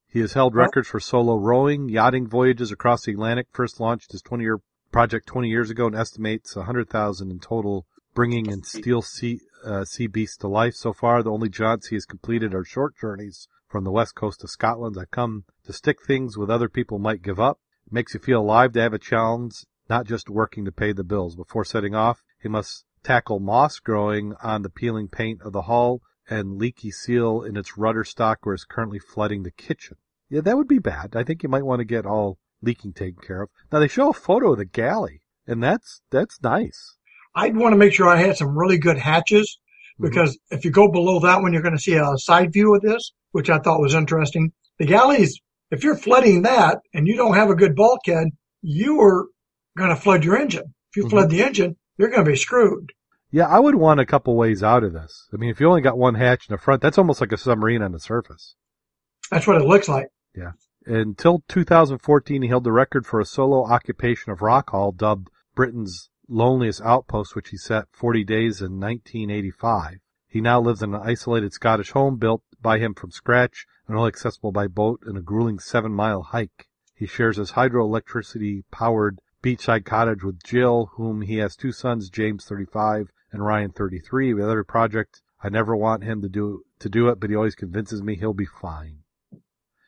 He has held records for solo rowing, yachting voyages across the Atlantic. First launched his 20 year project 20 years ago and estimates 100,000 in total, bringing in steel sea, uh, sea beasts to life. So far, the only jaunts he has completed are short journeys from the west coast to Scotland. I come to stick things with other people might give up. Makes you feel alive to have a challenge, not just working to pay the bills. Before setting off, he must tackle moss growing on the peeling paint of the hull and leaky seal in its rudder stock where it's currently flooding the kitchen. Yeah, that would be bad. I think you might want to get all leaking taken care of. Now they show a photo of the galley, and that's that's nice. I'd want to make sure I had some really good hatches Mhm. because if you go below that one, you're going to see a side view of this, which I thought was interesting. The galleys, if you're flooding that and you don't have a good bulkhead, you are going to flood your engine. If you Mhm. flood the engine, you're going to be screwed. Yeah, I would want a couple ways out of this. I mean, if you only got one hatch in the front, that's almost like a submarine on the surface. That's what it looks like. Yeah. Until 2014, he held the record for a solo occupation of Rockall, dubbed Britain's loneliest outpost, which he set 40 days in 1985. He now lives in an isolated Scottish home built by him from scratch and only accessible by boat in a grueling seven mile hike. He shares his hydroelectricity powered beachside cottage with Jill, whom he has two sons, James 35 and Ryan 33. With every project, I never want him to do, to do it, but he always convinces me he'll be fine.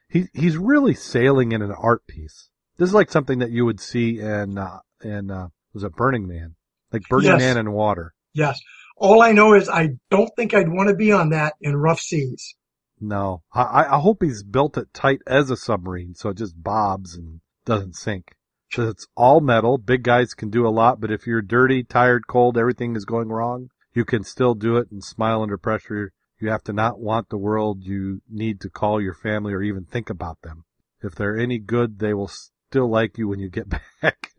He, he's really sailing in an art piece. This is like something that you would see in, uh, in, uh, was it Burning Man? Like Burning Yes. Man in water. Yes. All I know is I don't think I'd want to be on that in rough seas. No, I, I hope he's built it tight as a submarine, so it just bobs and doesn't sink. So it's all metal. Big guys can do a lot, but if you're dirty, tired, cold, everything is going wrong, you can still do it and smile under pressure. You have to not want the world. You need to call your family or even think about them. If they're any good, they will still like you when you get *laughs* back.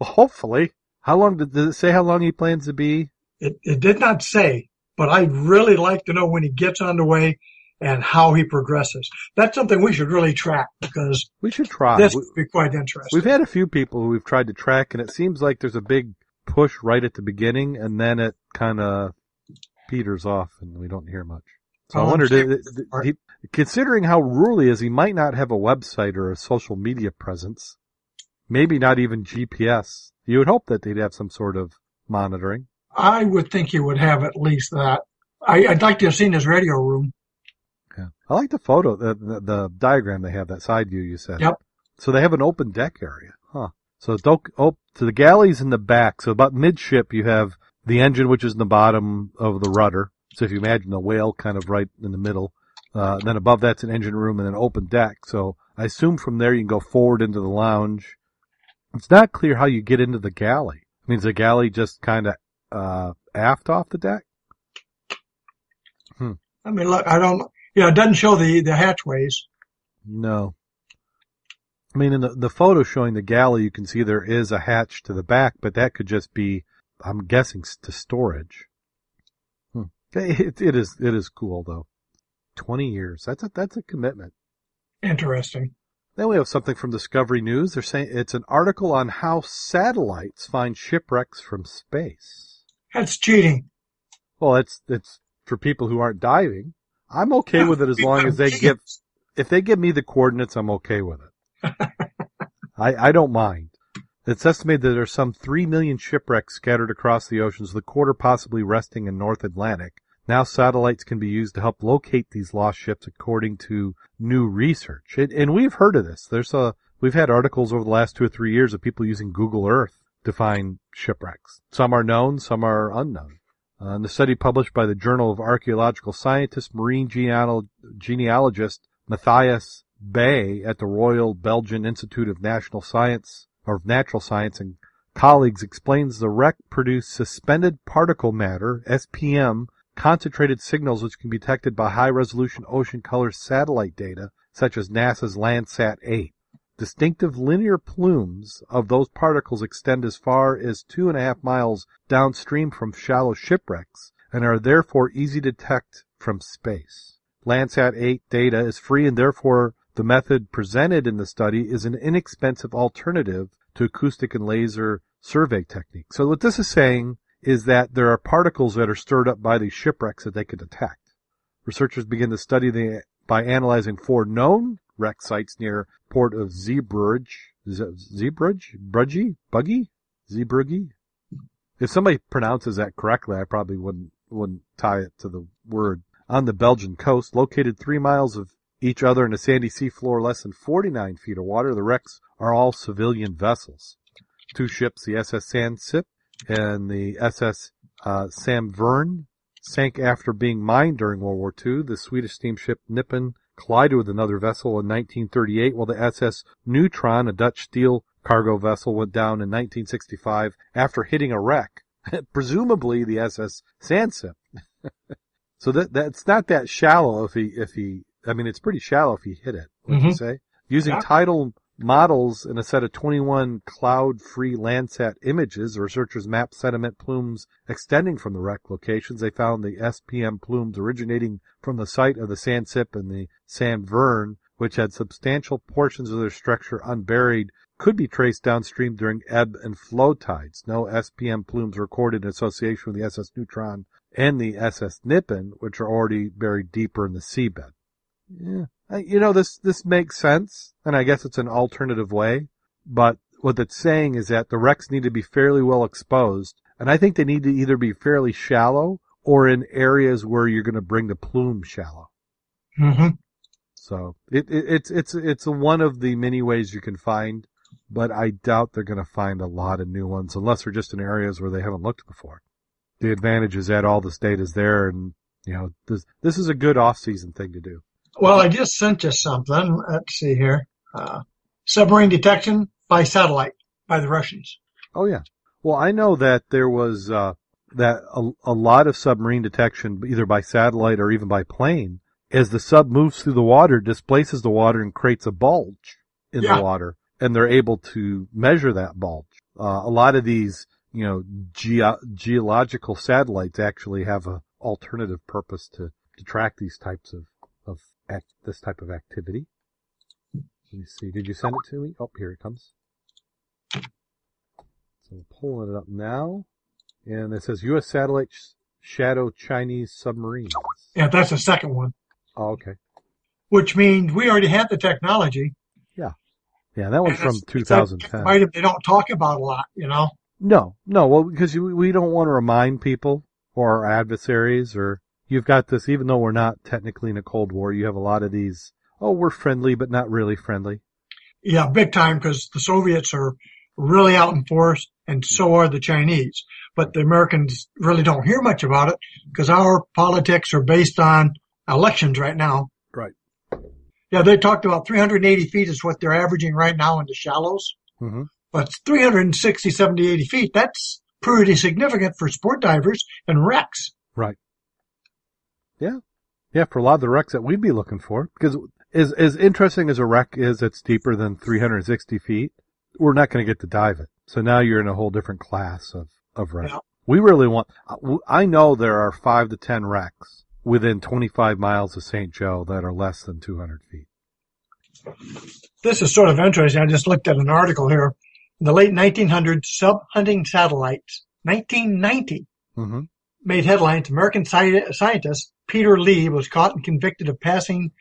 hopefully. How long did, did it say how long he plans to be? It, it did not say, but I'd really like to know when he gets underway and how he progresses. That's something we should really track because We should try. this would be quite interesting. We've had a few people who we've tried to track, and it seems like there's a big push right at the beginning, and then it kind of peters off, and we don't hear much. So I Oh, wondered, uh, uh, considering how rural he is, he might not have a website or a social media presence. Maybe not even GPS. You would hope that they'd have some sort of monitoring. I would think he would have at least that. I, I'd like to have seen his radio room. Yeah. I like the photo, the, the, the diagram they have, that side view you said. Yep. So they have an open deck area. Huh. So don't, oh, to the galleys in the back. So about midship, you have the engine, which is in the bottom of the rudder. So if you imagine the whale kind of right in the middle, uh, then above that's an engine room and an open deck. So I assume from there you can go forward into the lounge. It's not clear how you get into the galley. I mean, is the galley just kind of, uh, aft off the deck? I mean, look, I don't, yeah, it doesn't show the, the hatchways. No. I mean, in the, the photo showing the galley, you can see there is a hatch to the back, but that could just be, I'm guessing, to storage. Hmm. It, it is, it is cool though. 20 years. That's a, that's a commitment. Interesting. Then we have something from Discovery News. They're saying it's an article on how satellites find shipwrecks from space. That's cheating. Well, it's, it's for people who aren't diving. I'm okay with it as long as they *laughs* give, if they give me the coordinates, I'm okay with it. *laughs* I, I don't mind. It's estimated that there are some 3 million shipwrecks scattered across the oceans, the quarter possibly resting in North Atlantic. Now satellites can be used to help locate these lost ships according to new research. And, and we've heard of this. There's a, we've had articles over the last two or three years of people using Google Earth to find shipwrecks. Some are known, some are unknown. Uh, in the study published by the Journal of Archaeological Scientists, marine genealog- genealogist Matthias Baeye at the Royal Belgian Institute of National Science or of Natural Science and colleagues explains the wreck produced suspended particle matter (SPM) concentrated signals which can be detected by high resolution ocean color satellite data such as NASA's Landsat 8. Distinctive linear plumes of those particles extend as far as two and a half miles downstream from shallow shipwrecks and are therefore easy to detect from space. Landsat 8 data is free and therefore the method presented in the study is an inexpensive alternative to acoustic and laser survey techniques. So what this is saying is that there are particles that are stirred up by these shipwrecks that they could detect. Researchers begin to study the by analyzing four known wreck sites near port of Zeebrugge, Zeebrugge, Brugge, Buggy, Zeebrugge. If somebody pronounces that correctly, I probably wouldn't wouldn't tie it to the word. On the Belgian coast, located three miles of each other in a sandy seafloor less than 49 feet of water, the wrecks are all civilian vessels. Two ships, the SS Sansip and the SS uh, Samvern, sank after being mined during World War II. The Swedish steamship Nippon collided with another vessel in 1938, while the SS Neutron, a Dutch steel cargo vessel, went down in 1965 after hitting a wreck, *laughs* presumably the SS Sansip. *laughs* so that that's not that shallow if he if he I mean it's pretty shallow if he hit it. Would you Mhm. say? Using Yeah. tidal models in a set of 21 cloud-free Landsat images, researchers mapped sediment plumes extending from the wreck locations. They found the SPM plumes originating from the site of the Sansip and the Samvern, which had substantial portions of their structure unburied, could be traced downstream during ebb and flow tides. No SPM plumes recorded in association with the SS Neutron and the SS Nippon, which are already buried deeper in the seabed. Yeah. Uh, You know, this, this makes sense, and I guess it's an alternative way, but what it's saying is that the wrecks need to be fairly well exposed, and I think they need to either be fairly shallow or in areas where you're going to bring the plume shallow. hmm So it, it, it's, it's, it's one of the many ways you can find, but I doubt they're going to find a lot of new ones unless they're just in areas where they haven't looked before. The advantage is that all this data is there and, you know, this, this is a good off-season thing to do. Well, I just sent you something. Let's see here. Uh, submarine detection by satellite by the Russians. Oh yeah. Well, I know that there was uh, that a, a lot of submarine detection, either by satellite or even by plane, as the sub moves through the water, displaces the water and creates a bulge in Yeah. the water, and they're able to measure that bulge. Uh, a lot of these, you know, geo- geological satellites actually have a alternative purpose to, to track these types of of act, this type of activity. Let me see. Did you send it to me? Oh, here it comes. So I'm pulling it up now. And it says U.S. satellite sh- shadow Chinese submarines. Yeah, that's the second one, Oh, okay. which means we already have the technology. Yeah, Yeah, that one's from it's- it's like 2010. Item they don't talk about a lot, you know. No, no, well, because we don't want to remind people or our adversaries or you've got this, even though we're not technically in a Cold War, you have a lot of these, oh, we're friendly, but not really friendly. Yeah, big time because the Soviets are really out in force and so are the Chinese. But the Americans really don't hear much about it because our politics are based on elections right now. Right. Yeah, they talked about 380 feet is what they're averaging right now in the shallows. hmm But 360, 70, 80 feet, that's pretty significant for sport divers and wrecks. Right. Yeah. Yeah, for a lot of the wrecks that we'd be looking for, because as, as interesting as a wreck is, it's deeper than 360 feet. We're not going to get to dive it. So now you're in a whole different class of, of wreck. Yeah. We really want, I know there are five to 10 wrecks within 25 miles of St. Joe that are less than 200 feet. This is sort of interesting. I just looked at an article here. In the late 1900s, sub-hunting satellites, 1990, hmm made headlines. American sci- scientist Peter Lee was caught and convicted of passing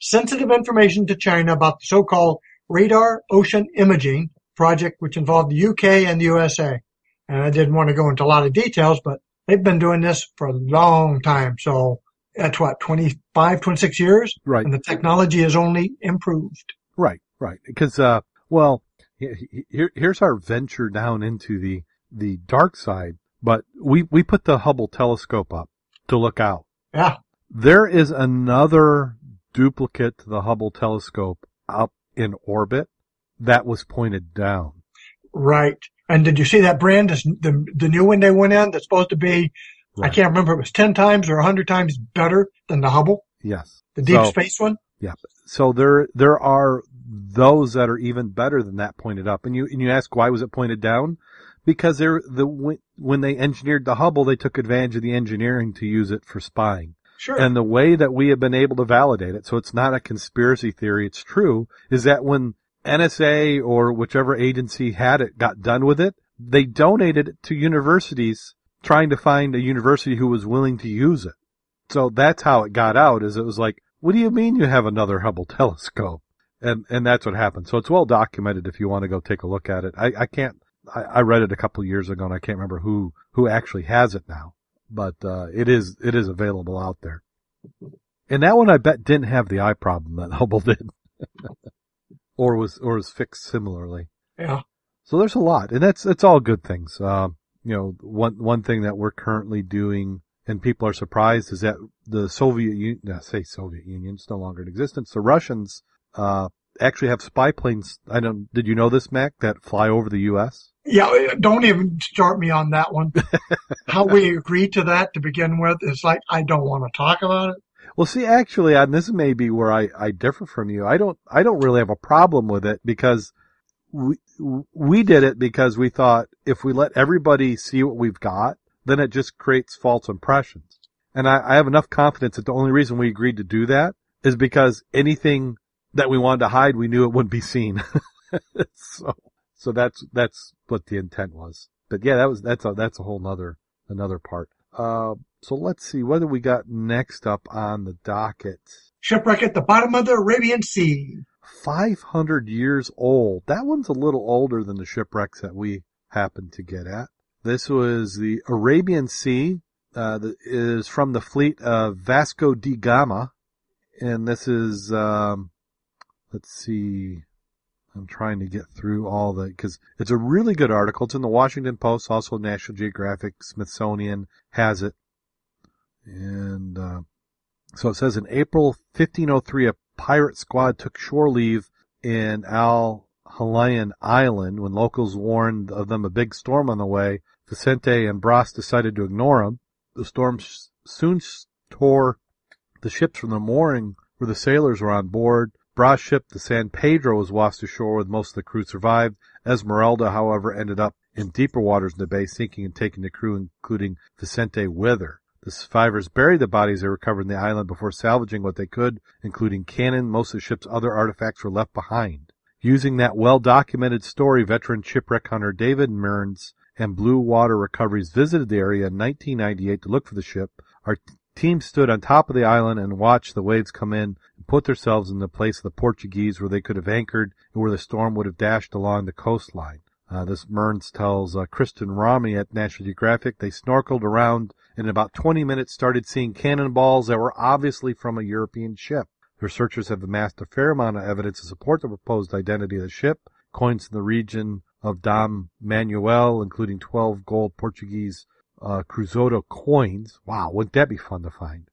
sensitive information to China about the so-called radar ocean imaging project, which involved the UK and the USA. And I didn't want to go into a lot of details, but they've been doing this for a long time. So that's what, 25, 26 years? Right. And the technology has only improved. Right, right. Because, uh, well, he- he- here, here's our venture down into the, the dark side, but we, we put the Hubble telescope up to look out. Yeah. There is another duplicate to the Hubble telescope up in orbit that was pointed down. Right. And did you see that brand? The, the new one they went in that's supposed to be, I can't remember, it was 10 times or 100 times better than the Hubble, Yes. the deep So- space one. Yeah. So there, there are those that are even better than that pointed up. And you, and you ask why was it pointed down? Because they're, the, when, they engineered the Hubble, they took advantage of the engineering to use it for spying. Sure. And the way that we have been able to validate it, so it's not a conspiracy theory, it's true, is that when NSA or whichever agency had it got done with it, they donated it to universities trying to find a university who was willing to use it. So that's how it got out is it was like, what do you mean you have another Hubble telescope? And, and that's what happened. So it's well documented if you want to go take a look at it. I, I can't, I, I read it a couple years ago and I can't remember who, who actually has it now, but, uh, it is, it is available out there. And that one I bet didn't have the eye problem that *laughs* Hubble did. *laughs* or was, or was fixed similarly. yeah. So there's a lot, and that's it's all good things. Um, you know, one one thing that we're currently doing, and people are surprised, is that the Soviet Union, no, say Soviet Union, it's no longer in existence. The Russians uh, actually have spy planes. I don't. Did you know this, Mac? That fly over the U.S. Yeah. Uh, don't even start me on that one. *laughs* How we agreed to that to begin with is like, I don't want to talk about it. Well, see, actually, and this may be where I, I differ from you. I don't I don't really have a problem with it because we we did it because we thought if we let everybody see what we've got, then it just creates false impressions. And I, I have enough confidence that the only reason we agreed to do that is because anything that we wanted to hide, we knew it wouldn't be seen. *laughs* so so that's that's what the intent was. But yeah, that was that's a that's a whole nother another part. Uh, so let's see what do we got next up on the docket. Shipwreck at the bottom of the Arabian Sea. 500 years old. That one's a little older than the shipwrecks that we happened to get at. This was the Arabian Sea. Uh, that is from the fleet of Vasco da Gama. And this is, um, let's see. I'm trying to get through all the, cause it's a really good article. It's in the Washington Post, also National Geographic, Smithsonian has it. And, uh, so it says in April 1503, a pirate squad took shore leave in Al Halayan Island when locals warned of them a big storm on the way. Vicente and Bras decided to ignore them. The storm soon tore the ships from their mooring where the sailors were on board. Bras' ship, the San Pedro, was washed ashore with most of the crew survived. Esmeralda, however, ended up in deeper waters in the bay, sinking and taking the crew, including Vicente with her. The survivors buried the bodies they recovered in the island before salvaging what they could, including cannon. Most of the ship's other artifacts were left behind. Using that well-documented story, veteran shipwreck hunter David Mearns and Blue Water Recoveries visited the area in 1998 to look for the ship. Our team stood on top of the island and watched the waves come in put themselves in the place of the Portuguese where they could have anchored and where the storm would have dashed along the coastline. Uh, this Mearns tells uh, Kristin Romey at National Geographic they snorkeled around and in about 20 minutes started seeing cannonballs that were obviously from a European ship. Researchers have amassed a fair amount of evidence to support the proposed identity of the ship. Coins in the region of Dom Manuel, including 12 gold Portuguese uh, coins. Wow, wouldn't that be fun to find?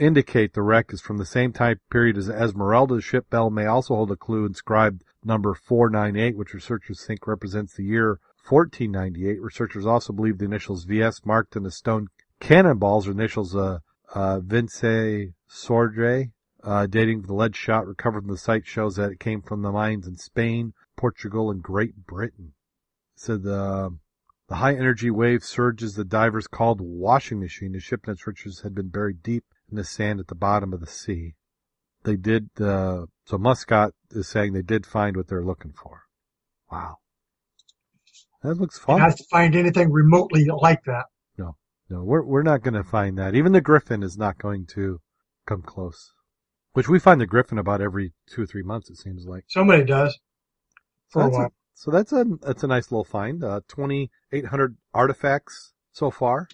Indicate the wreck is from the same time period as Esmeralda. The ship bell may also hold a clue inscribed number 498, which researchers think represents the year 1498. Researchers also believe the initials VS marked in the stone cannonballs are initials uh, uh, Vince Sordre, uh, dating the lead shot recovered from the site shows that it came from the mines in Spain, Portugal, and Great Britain. Said the the high energy wave surges the divers called washing machine. The ship and its riches had been buried deep in the sand at the bottom of the sea. They did, uh, so Muscat is saying they did find what they're looking for. Wow. That looks fun. Has to find anything remotely like that. No, no, we're, we're not going to find that. Even the Griffin is not going to come close. Which we find the Griffin about every two or three months, it seems like. Somebody does. So For a that's a, while. so that's a, that's a nice little find. Uh, 2,800 artifacts so far.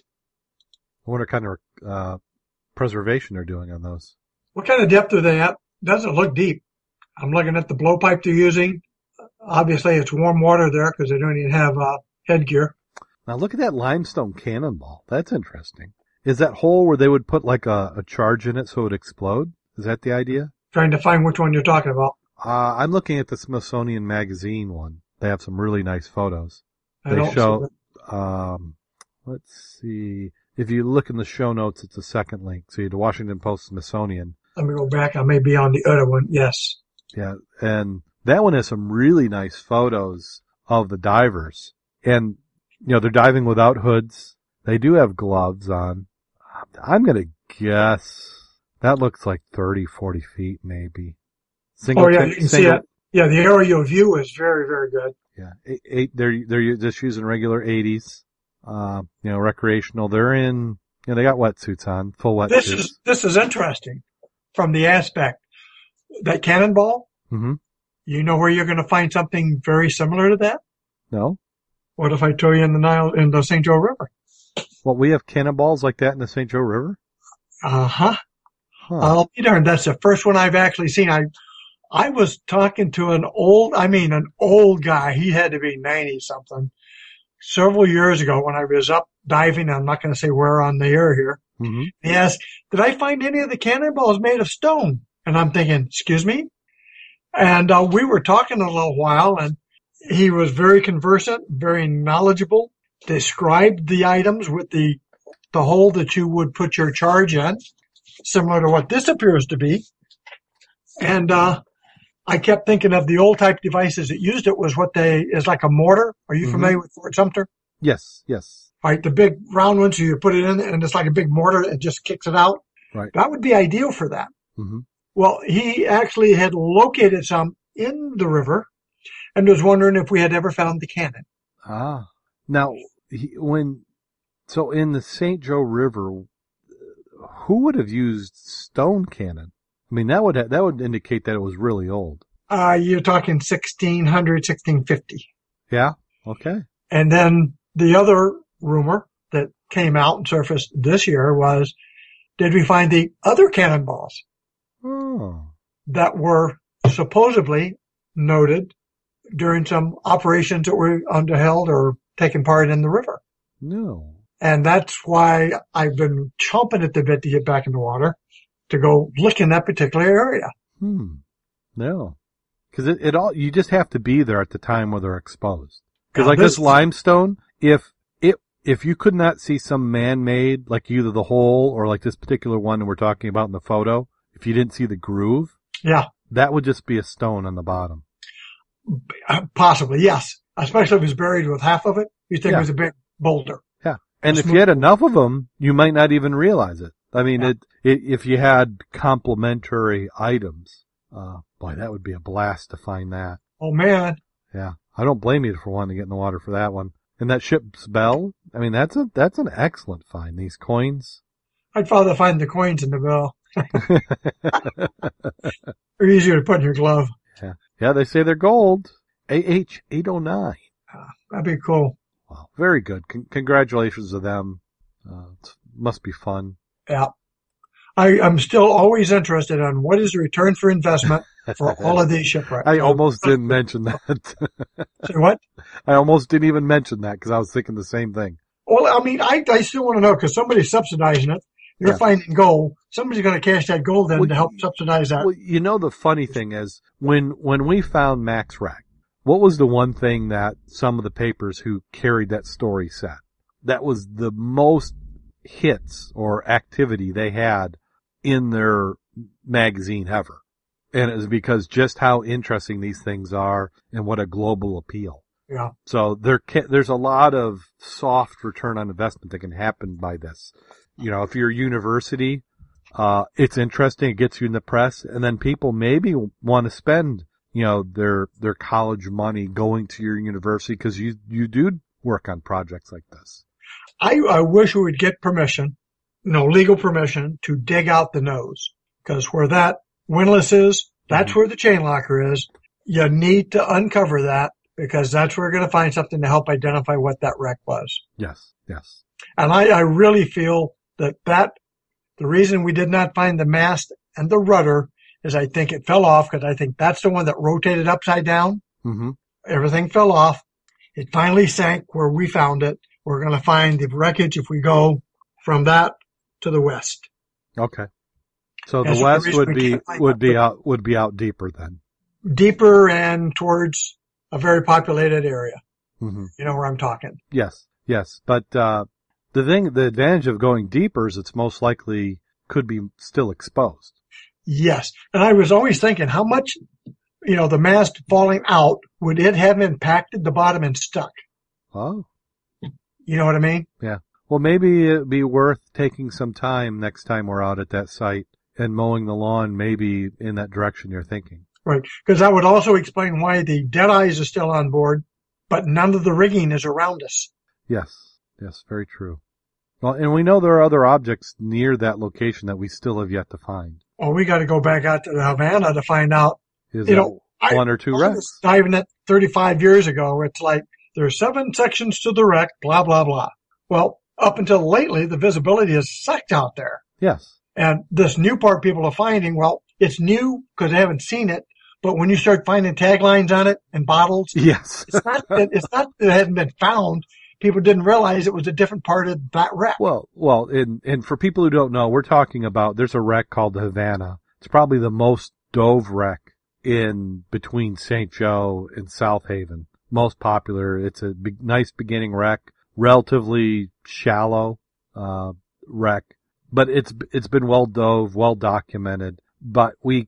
I wonder kind of, uh, preservation they're doing on those. What kind of depth are they at? Doesn't look deep. I'm looking at the blowpipe they're using. Obviously, it's warm water there because they don't even have uh, headgear. Now look at that limestone cannonball. That's interesting. Is that hole where they would put like a, a charge in it so it would explode? Is that the idea? Trying to find which one you're talking about. Uh, I'm looking at the Smithsonian Magazine one. They have some really nice photos. They show, um, let's see. If you look in the show notes, it's a second link. So you to Washington Post Smithsonian. Let me go back. I may be on the other one. Yes. Yeah. And that one has some really nice photos of the divers. And, you know, they're diving without hoods. They do have gloves on. I'm going to guess that looks like 30, 40 feet maybe. Single Oh yeah, you can see it. Yeah, the aerial view is very, very good. Yeah, eight, eight they're they're just using regular 80s, uh, you know, recreational. They're in, you know, they got wetsuits on, full wet This is this is interesting from the aspect that cannonball. hmm You know where you're going to find something very similar to that? No, What if I tell you in the Nile in the St. Joe River? well, we have cannonballs like that in the St. Joe River. Uh huh. Huh. I'll be darned. That's the first one I've actually seen. I, I was talking to an old, I mean, an old guy. He had to be 90 something several years ago when I was up diving. I'm not going to say where on the air here. hmm He asked, did I find any of the cannonballs made of stone? And I'm thinking, excuse me? And uh, we were talking a little while and he was very conversant, very knowledgeable, described the items with the, the hole that you would put your charge in, similar to what this appears to be. And, uh, I kept thinking of the old type devices that used it was what they, is like a mortar. Are you Mhm. familiar with Fort Sumter? Yes, yes. right? The big round ones, So you put it in and it's like a big mortar. It just kicks it out. Right. That would be ideal for that. hmm Well, he actually had located some in the river and was wondering if we had ever found the cannon. Ah, now he, when so in the St. Joe River, who would have used stone cannon? I mean, that would ha- that would indicate that it was really old. Uh, you're talking 1600, 1650. Yeah. Okay. And then the other rumor that came out and surfaced this year was, did we find the other cannonballs Oh. that were supposedly noted during some operations that were underheld or taking part in the river? No. And that's why I've been chomping at the bit to get back in the water to go look in that particular area. Hmm. No. Cause it, it all, you just have to be there at the time where they're exposed. Cause like this this- limestone, if it, if you could not see some man-made, like either the hole or like this particular one that we're talking about in the photo, if you didn't see the groove, Yeah, that would just be a stone on the bottom. uh, possibly, yes. Especially if it's buried with half of it. You think Yeah. it was a big boulder. Yeah. And if you had enough of them, you might not even realize it. I mean, Yeah. it, if you had complementary items, uh, boy, that would be a blast to find that. Oh man. Yeah. I don't blame you for wanting to get in the water for that one. And that ship's bell, I mean, that's a, that's an excellent find. These coins. I'd rather find the coins in the bell. *laughs* They're easier to put in your glove. Yeah, Yeah. they say they're gold. AH 809. That'd be cool. Wow. Very good. Con- congratulations to them. Uh, it must be fun. Yeah. I, I'm still always interested on what is the return for investment for *laughs* all of these shipwrecks. I almost didn't mention that. *laughs* Say what? I almost didn't even mention that because I was thinking the same thing. Well, I mean, I, I still want to know because somebody's subsidizing it. You're Yeah. finding gold. Somebody's going to cash that gold in Well, to help subsidize that. Well, you know, the funny thing is when, when we found Max Rack, what was the one thing that some of the papers who carried that story said? That was the most hits or activity they had in their magazine ever. And it was because just how interesting these things are and what a global appeal. Yeah. So there can, there's a lot of soft return on investment that can happen by this. You know, if you're a university, uh, it's interesting. It gets you in the press and then people maybe want to spend, you know, their, their college money going to your university because you, you do work on projects like this. I, I wish we would get permission, you know, legal permission to dig out the nose. Because where that windlass is, that's where the chain locker is. You need to uncover that because that's where we're going to find something to help identify what that wreck was. Yes. Yes. And I, I really feel that that, the reason we did not find the mast and the rudder is I think it fell off because I think that's the one that rotated upside down. hmm Everything fell off. It finally sank where we found it. We're going to find the wreckage if we go from that to the west. Okay. So the west would be, would be out, would be out deeper then. Deeper and towards a very populated area. hmm You know where I'm talking. Yes, yes. But uh, the thing, the advantage of going deeper is it's most likely could be still exposed. Yes. And I was always thinking how much, you know, the mast falling out, would it have impacted the bottom and stuck? Oh, You know what I mean? Well, maybe it'd be worth taking some time next time we're out at that site and mowing the lawn, maybe in that direction you're thinking. Right. Because that would also explain why the dead eyes are still on board, but none of the rigging is around us. Yes, yes, very true. Well, and we know there are other objects near that location that we still have yet to find. Well, we got to go back out to Havana to find out. Is You know, I- one or two I wrecks? diving it 35 years ago. It's like there are seven sections to the wreck, blah, blah, blah. Well, up until lately, the visibility is sucked out there. Yes. And this new part people are finding, well, it's new because they haven't seen it. But when you start finding taglines on it and bottles, Yes. it's not *laughs* that it's not that it hadn't been found. People didn't realize it was a different part of that wreck. Well, well, and and for people who don't know, we're talking about there's a wreck called the Havana. It's probably the most dove wreck in between St. Joe and South Haven. Most popular. It's a big, nice beginning wreck, relatively shallow uh, wreck, but it's it's been well dove, well documented. But we,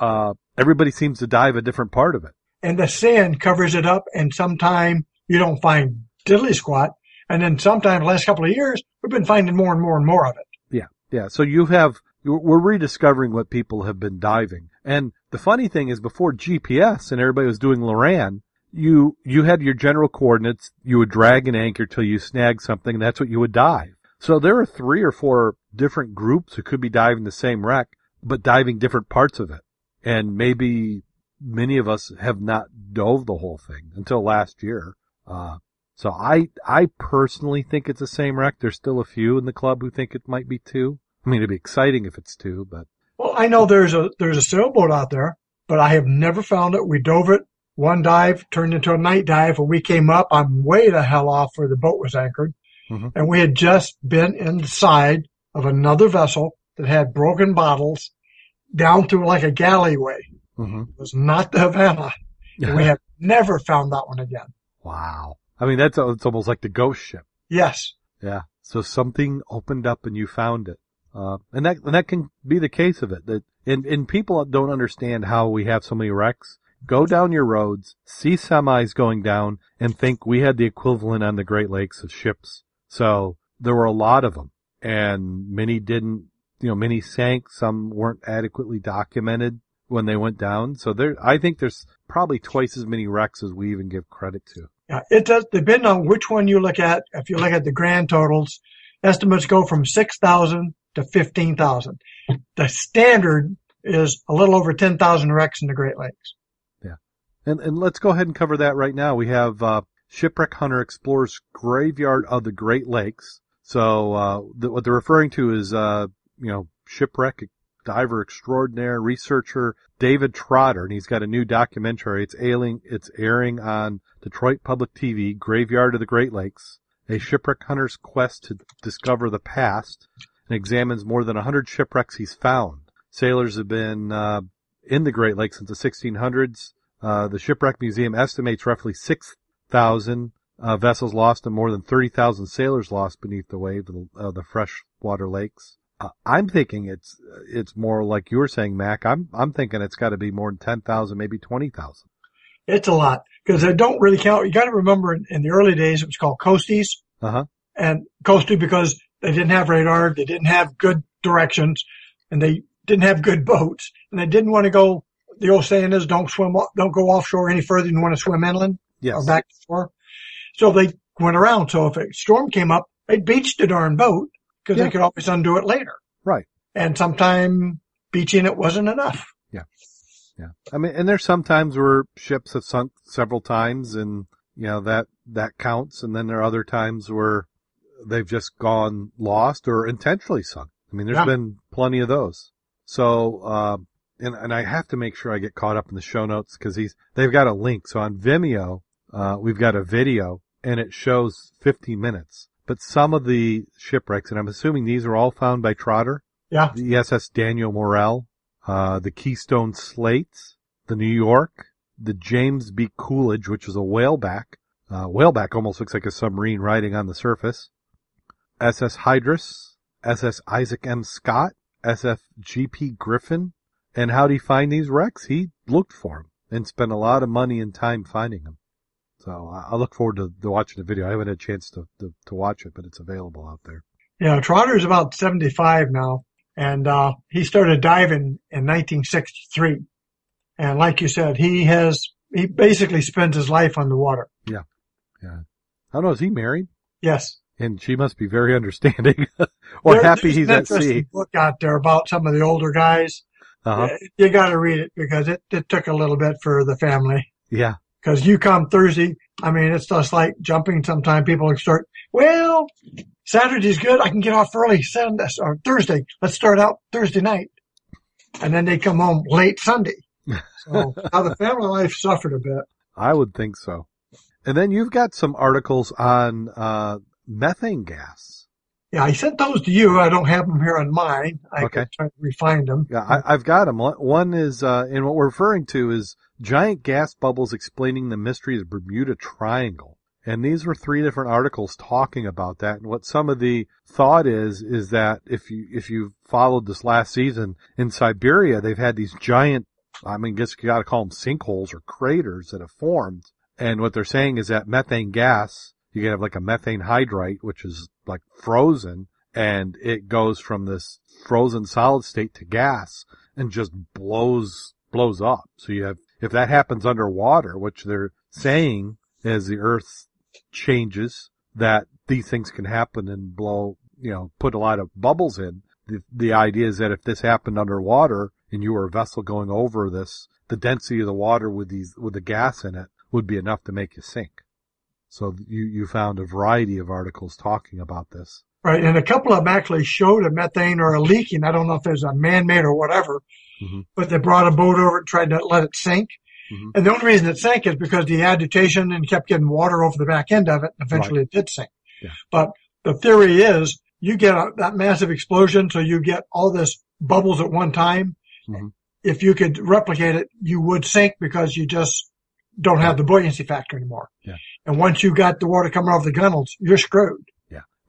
uh, everybody seems to dive a different part of it. and the sand covers it up and sometime you don't find diddly squat. And then sometime the last couple of years, we've been finding more and more and more of it. Yeah, yeah. So you have we're rediscovering what people have been diving, and the funny thing is, before GPS and everybody was doing Loran, you you had your general coordinates. You would drag an anchor till you snagged something, and that's what you would dive. So there are three or four different groups who could be diving the same wreck, but diving different parts of it, and maybe many of us have not dove the whole thing until last year. Uh, so I, I personally think it's the same wreck. There's still a few in the club who think it might be two. I mean, it'd be exciting if it's two, but Well, I know there's a, there's a sailboat out there, but I have never found it. We dove it. One dive turned into a night dive. When we came up, I'm way the hell off where the boat was anchored. Mhm. And we had just been inside of another vessel that had broken bottles down through like a galleyway. Mhm. It was not the Havana. And *laughs* we have never found that one again. wow. I mean, that's it's almost like the ghost ship. Yes. Yeah. So something opened up and you found it. Uh, and that, and that can be the case of it. That, and, and people don't understand how we have so many wrecks. Go down your roads, see semis going down, and think we had the equivalent on the Great Lakes of ships. So there were a lot of them, and many didn't, you know, many sank, some weren't adequately documented when they went down. So there, I think there's probably twice as many wrecks as we even give credit to. Yeah, it does depend on which one you look at. If you look at the grand totals, estimates go from 6,000 to 15,000. The standard is a little over 10,000 wrecks in the Great Lakes. And, and let's go ahead and cover that right now. We have, uh, Shipwreck Hunter explores graveyard of the Great Lakes. So, uh, the, what they're referring to is, uh, you know, shipwreck diver extraordinaire researcher David Trotter, and he's got a new documentary. It's ailing, it's airing on Detroit Public TV, Graveyard of the Great Lakes, a shipwreck hunter's quest to discover the past, and examines more than 100 shipwrecks he's found. Sailors have been uh, in the Great Lakes since the 1600s. Uh, the Shipwreck Museum estimates roughly 6,000 uh, vessels lost and more than 30,000 sailors lost beneath the wave of the, uh, freshwater lakes. Uh, I'm thinking it's it's more like you were saying, Mac. I'm I'm thinking it's got to be more than 10,000, maybe 20,000. It's a lot because they don't really count. You got to remember in, in the early days it was called coasties Uh huh. and coastie because they didn't have radar, they didn't have good directions, and they didn't have good boats, and they didn't want to go. The old saying is, "Don't swim, don't go offshore any further than you want to swim inland Yes. or back to shore." So they went around. So if a storm came up, they beached the darn boat because Yeah. they could always undo it later. Right. And sometime beaching it wasn't enough. Yeah. Yeah. I mean, and there's some times where ships have sunk several times and, you know, that, that counts. And then there are other times where they've just gone lost or intentionally sunk. I mean, there's Yeah. been plenty of those. So, um, and, and I have to make sure I get caught up in the show notes because he's, they've got a link. So on Vimeo, uh, we've got a video and it shows 50 minutes, but some of the shipwrecks, and I'm assuming these are all found by Trotter, Yeah. the SS Daniel Morrell, uh, the Keystone State, the New York, the James B. Colgate, which is a whaleback. Uh, whaleback almost looks like a submarine riding on the surface. SS Hydrus, SS Isaac M. Scott, SF GP Griffin. And how'd he find these wrecks? He looked for them and spent a lot of money and time finding them. So I look forward to, to watching the video. I haven't had a chance to, to, to watch it, but it's available out there. Yeah, Trotter's about 75 now, and uh, he started diving in 1963. And like you said, he has he basically spends his life on the water. Yeah, yeah. I don't know, is he married? Yes. And she must be very *laughs* understanding *laughs* or There- happy he's at sea. Book out there about some of the older guys. Uh-huh. Uh, You got to read it because it, it took a little bit for the family. Yeah. Because you come Thursday, I mean, it's just like jumping. Sometimes people start, well, Saturday's good. I can get off early Sunday or Thursday. Let's start out Thursday night. And then they come home late Sunday. So *laughs* how the family life suffered a bit. I would think so. And then you've got some articles on uh, methane gas. Yeah, I sent those to you. I don't have them here on mine. I Okay. could try to refine them. Yeah, I, I've got them. One is, uh, and what we're referring to is giant gas bubbles explaining the mystery of the Bermuda Triangle. And these were three different articles talking about that. And what some of the thought is, is that if you, if you followed this last season in Siberia, they've had these giant, I mean, guess you gotta call them sinkholes or craters that have formed. And what they're saying is that methane gas, you can have like a methane hydrate, which is like frozen, and it goes from this frozen solid state to gas and just blows, blows up. So you have, if that happens underwater, which they're saying as the earth changes, that these things can happen and blow, you know, put a lot of bubbles in. The, the idea is that if this happened underwater and you were a vessel going over this, the density of the water with these, with the gas in it would be enough to make you sink. So you, you found a variety of articles talking about this. Right. And a couple of them actually showed a methane or a leaking. I don't know if there's a man-made or whatever, Mhm. but they brought a boat over and tried to let it sink. Mhm. And the only reason it sank is because the agitation and kept getting water over the back end of it. And eventually it did sink. Yeah. But the theory is you get a, that massive explosion. So you get all this bubbles at one time. Mhm. If you could replicate it, you would sink because you just don't have the buoyancy factor anymore. Yeah. And once you got the water coming off the gunnels, you're screwed.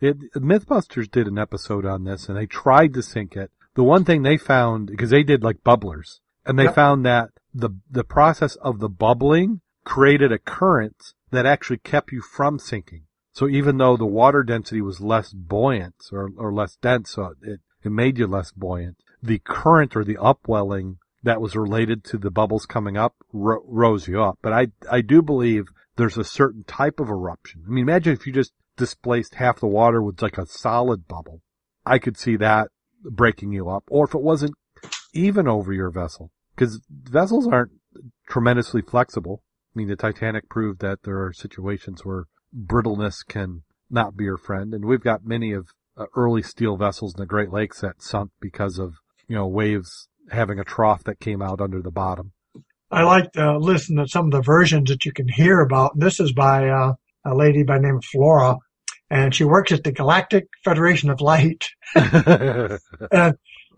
It, Mythbusters did an episode on this and they tried to sink it. The one thing they found, because they did like bubblers, and they Yep. found that the, the process of the bubbling created a current that actually kept you from sinking. So even though the water density was less buoyant or, or less dense, so it, it made you less buoyant, the current or the upwelling that was related to the bubbles coming up ro- rose you up. But I, I do believe there's a certain type of eruption. I mean, imagine if you just displaced half the water with like a solid bubble, I could see that breaking you up. Or if it wasn't even over your vessel, because vessels aren't tremendously flexible. I mean, the Titanic proved that there are situations where brittleness can not be your friend, and we've got many of uh, early steel vessels in the Great Lakes that sunk because of you know waves having a trough that came out under the bottom. I like to listen to some of the versions that you can hear about. This is by uh, a lady by the name of Flora, and she works at the Galactic Federation of Light. *laughs* *laughs* and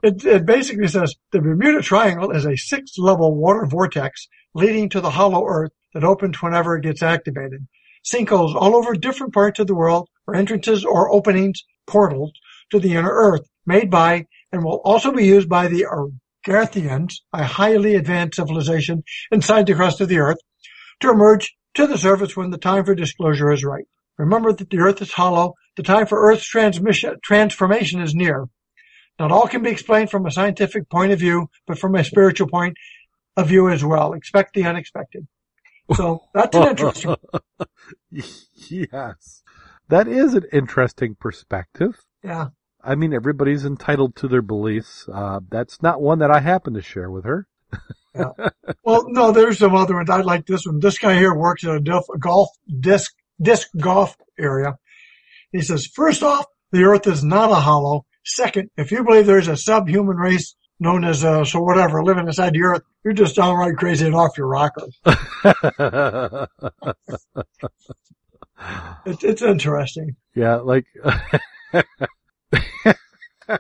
it, it basically says the Bermuda Triangle is a six level water vortex leading to the hollow earth that opens whenever it gets activated. Sinkholes all over different parts of the world are entrances or openings, portals to the inner earth made by and will also be used by the Garthians, a highly advanced civilization inside the crust of the earth, to emerge to the surface when the time for disclosure is right. Remember that the earth is hollow. The time for earth's transmission, transformation is near. Not all can be explained from a scientific point of view, but from a spiritual point of view as well. Expect the unexpected. So that's an *laughs* interesting. yes. That is an interesting perspective. Yeah. I mean, everybody's entitled to their beliefs. Uh, that's not one that I happen to share with her. yeah. *laughs* Well, no, there's some other ones. I like this one. This guy here works at a golf disc disc golf area. He says, first off, the Earth is not a hollow. Second, if you believe there's a subhuman race known as uh, so whatever living inside the Earth, you're just downright crazy and off your rocker. *laughs* it's, it's interesting. Yeah, like. *laughs* *laughs*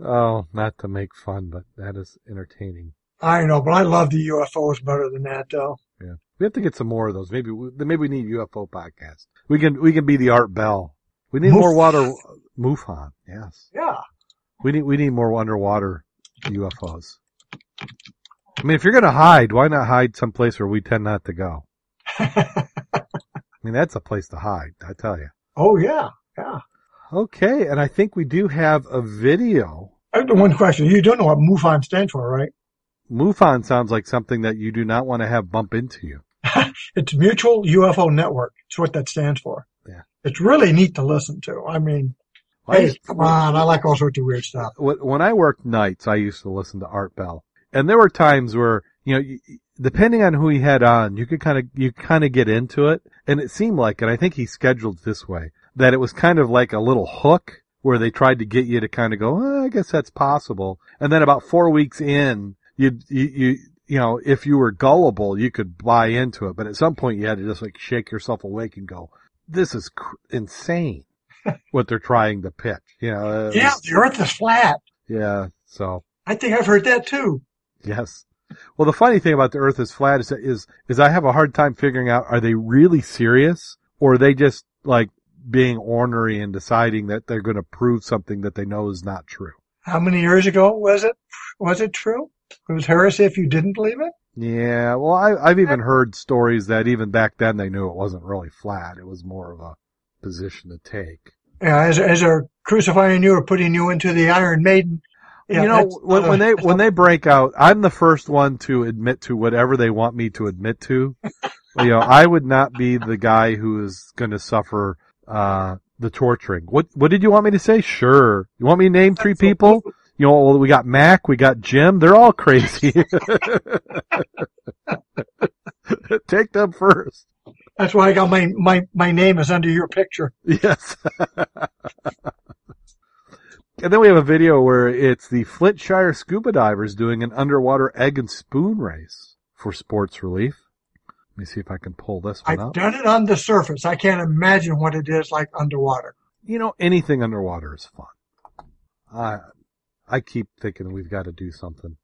oh, not to make fun, but that is entertaining. I know, but I love the UFOs better than that, though. Yeah, we have to get some more of those. Maybe we, maybe we need UFO podcast. We can we can be the Art Bell. We need Moof. more water. MUFON, yes. Yeah. We need we need more underwater UFOs. I mean, if you're gonna hide, why not hide someplace where we tend not to go? *laughs* I mean, that's a place to hide. I tell you. Oh yeah, yeah. Okay, and I think we do have a video. I have one question. You don't know what MUFON stands for, right? MUFON sounds like something that you do not want to have bump into you. *laughs* it's Mutual UFO Network. It's what that stands for. Yeah. It's really neat to listen to. I mean, well, hey, come on. I like all sorts of weird stuff. When I worked nights, I used to listen to Art Bell. And there were times where, you know, depending on who he had on, you could kind of, you kind of get into it. And it seemed like, and I think he scheduled this way, that it was kind of like a little hook where they tried to get you to kind of go, oh, I guess that's possible. And then about four weeks in, you, you, you, you know, if you were gullible, you could buy into it. But at some point you had to just like shake yourself awake and go, this is cr- insane *laughs* what they're trying to pitch. You know, uh, yeah, the earth is flat. Yeah. So I think I've heard that too. Yes. Well, the funny thing about the earth is flat is, is, is I have a hard time figuring out, are they really serious or are they just like being ornery and deciding that they're going to prove something that they know is not true? How many years ago was it? Was it true? It was heresy if you didn't believe it? Yeah, well, I, I've even heard stories that even back then they knew it wasn't really flat. It was more of a position to take. Yeah, as, as they're crucifying you or putting you into the Iron Maiden. Yeah, you know, when, when they when they break out, I'm the first one to admit to whatever they want me to admit to. *laughs* you know, I would not be the guy who is going to suffer uh, the torturing. What what did you want me to say? Sure. You want me to name three people? You know, we got Mac, we got Jim. They're all crazy. *laughs* Take them first. That's why I got my my my name is under your picture. Yes. *laughs* and then we have a video where it's the Flintshire scuba divers doing an underwater egg and spoon race for sports relief. Let me see if I can pull this one I've up. done it on the surface. I can't imagine what it is like underwater. You know, anything underwater is fun. I I keep thinking we've got to do something.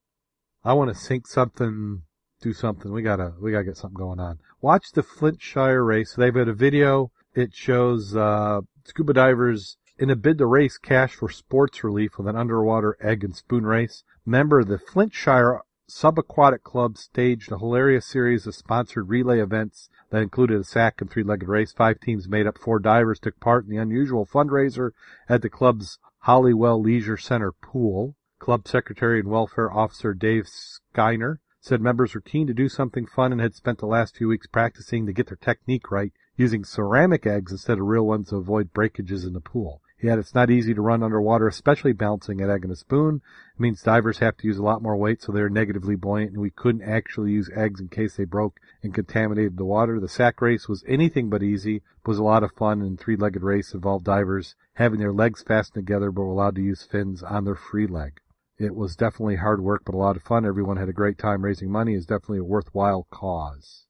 I want to sink something, do something. We gotta we gotta get something going on. Watch the Flintshire race. They've got a video. It shows uh, scuba divers in a bid to raise cash for sports relief with an underwater egg and spoon race. Member of the Flintshire Subaquatic Club staged a hilarious series of sponsored relay events that included a sack and three-legged race. Five teams made up four divers took part in the unusual fundraiser at the club's Holywell Leisure Center pool. Club Secretary and Welfare Officer Dave Skyner said members were keen to do something fun and had spent the last few weeks practicing to get their technique right using ceramic eggs instead of real ones to avoid breakages in the pool. Yet it's not easy to run underwater, especially balancing an egg in a spoon. It means divers have to use a lot more weight, so they're negatively buoyant, and we couldn't actually use eggs in case they broke and contaminated the water. The sack race was anything but easy, but was a lot of fun, and three-legged race involved divers having their legs fastened together, but were allowed to use fins on their free leg. It was definitely hard work, but a lot of fun. Everyone had a great time raising money. It's definitely a worthwhile cause.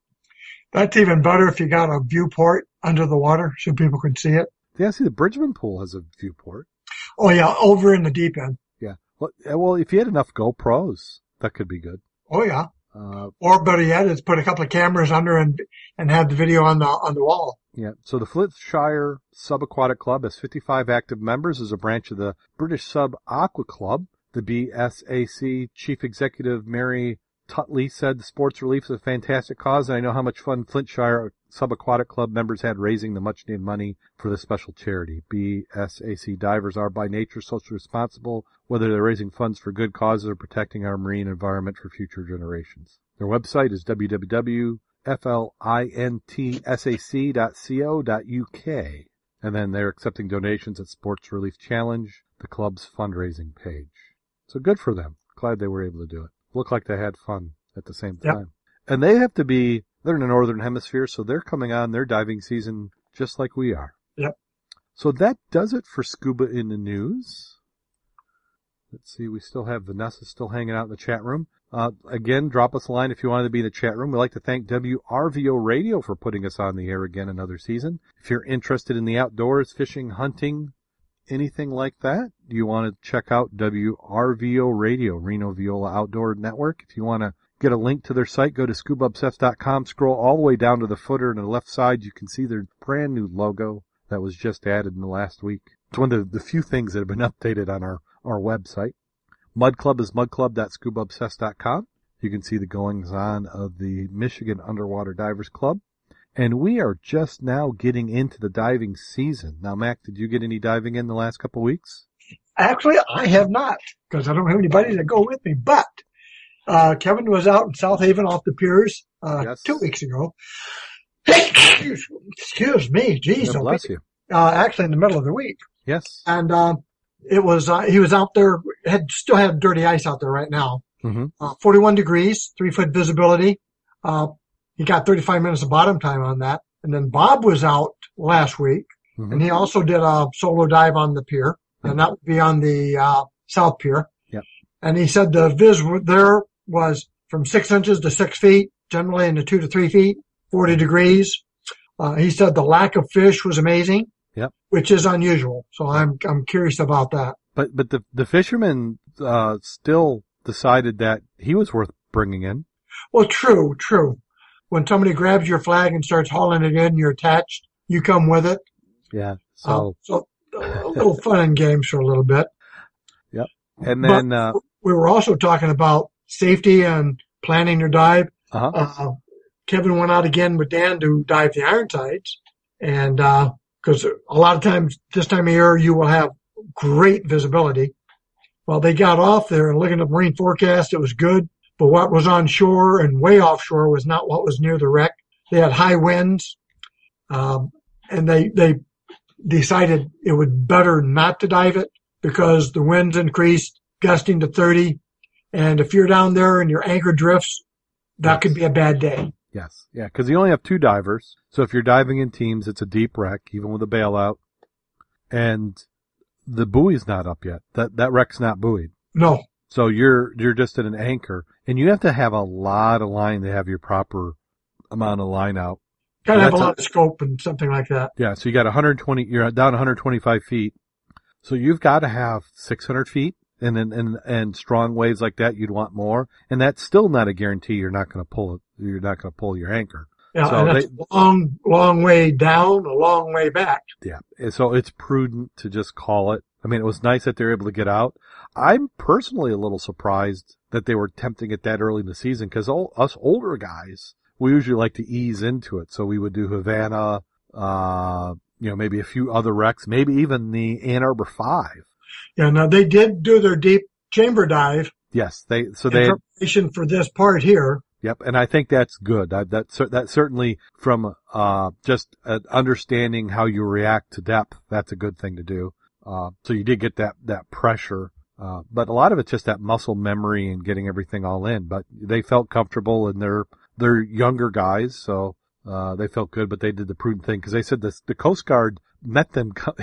That's even better if you got a viewport under the water so people can see it. Yeah, see, the Bridgman pool has a viewport. Oh yeah, over in the deep end. Yeah. Well, well, if you had enough GoPros, that could be good. Oh yeah. Uh, Or better yet, is put a couple of cameras under and and have the video on the on the wall. yeah. So the Flintshire Subaquatic Club has 55 active members as a branch of the British Sub Aqua Club. The BSAC Chief Executive Mary Tetley said the sports relief is a fantastic cause, and I know how much fun Flintshire Subaquatic Club members had raising the much needed money for this special charity. BSAC divers are by nature socially responsible, whether they're raising funds for good causes or protecting our marine environment for future generations. Their website is www.flintsac.co.uk. And then they're accepting donations at Sports Relief Challenge, the club's fundraising page. So good for them. Glad they were able to do it. Looked like they had fun at the same Yep. time. And they have to be, they're in the northern hemisphere, so they're coming on their diving season just like we are. Yep. So that does it for Scuba in the News. Let's see, we still have Vanessa still hanging out in the chat room. Uh, again, drop us a line if you wanted to be in the chat room. We'd like to thank WRVO Radio for putting us on the air again another season. If you're interested in the outdoors, fishing, hunting, anything like that, you want to check out WRVO Radio, Reno Viola Outdoor Network. If you want to get a link to their site, go to scubaobsessed.com, scroll all the way down to the footer on the left side. You can see their brand new logo that was just added in the last week. It's one of the, few things that have been *laughs* updated on our, our website. Mud Club is mudclub.scubaobsessed.com. You can see the goings on of the Michigan Underwater Divers Club. And we are just now getting into the diving season. Now, Mac, did you get any diving in the last couple of weeks? Actually, I have not because I don't have anybody to go with me. But uh, Kevin was out in South Haven off the piers uh, Yes. two weeks ago. *coughs* excuse, me, geez, God bless you. uh, actually in the middle of the week, Yes. and um, it was uh, he was out there had still had dirty ice out there right now. hmm Uh, 41 degrees, three foot visibility. Uh, he got 35 minutes of bottom time on that. And then Bob was out last week hmm and he also did a solo dive on the pier and that would be on the, uh, south pier. Yep. And he said the viz there was from six inches to six feet, generally in the two to three feet, 40 degrees. Uh, he said the lack of fish was amazing. Yep. Which is unusual. So I'm, I'm curious about that. But but the the fisherman uh, still decided that he was worth bringing in. Well, true, true. When somebody grabs your flag and starts hauling it in, you're attached. You come with it. Yeah. Uh, So so a little fun and games for a little bit. Yep. And then uh, We were also talking about safety and planning your dive. uh-huh. Uh, Kevin went out again with Dan to dive the Ironsides, and because a lot of times this time of year you will have great visibility. Well, they got off there and looking at the marine forecast, it was good, but what was on shore and way offshore was not what was near the wreck. They had high winds, um, and they they decided it would better not to dive it because the winds increased, gusting to 30, and if you're down there and your anchor drifts, that could be a bad day. Yes. Yeah. Because you only have two divers. So if you're diving in teams, it's a deep wreck, even with a bailout. And the buoy's not up yet. That that wreck's not buoyed. No, So you're you're just at an anchor, and you have to have a lot of line to have your proper amount of line out. gotta have a That's a- lot of scope and something like that. Yeah. So you got 120. You're down 125 feet. So you've got to have 600 feet, and then and and strong waves like that, you'd want more. And that's still not a guarantee. You're not going to pull it. You're not going to pull your anchor. Yeah, So and that's a long, long way down, a long way back. Yeah. And So it's prudent to just call it. I mean, it was nice that they're able to get out. I'm personally a little surprised that they were tempting it that early in the season because all us older guys, we usually like to ease into it. So we would do Havana, uh, you know, maybe a few other wrecks, maybe even the Ann Arbor Five. Yeah, now they did do their deep chamber dive Yes, they, so they, preparation for this part here. Yep, and I think that's good. I, that that certainly from uh, just uh, understanding how you react to depth, that's a good thing to do. Uh, so you did get that that pressure, uh, but a lot of it's just that muscle memory and getting everything all in. But they felt comfortable, and they're they're younger guys, so uh, they felt good. But they did the prudent thing because they said this, the Coast Guard met them *laughs* co-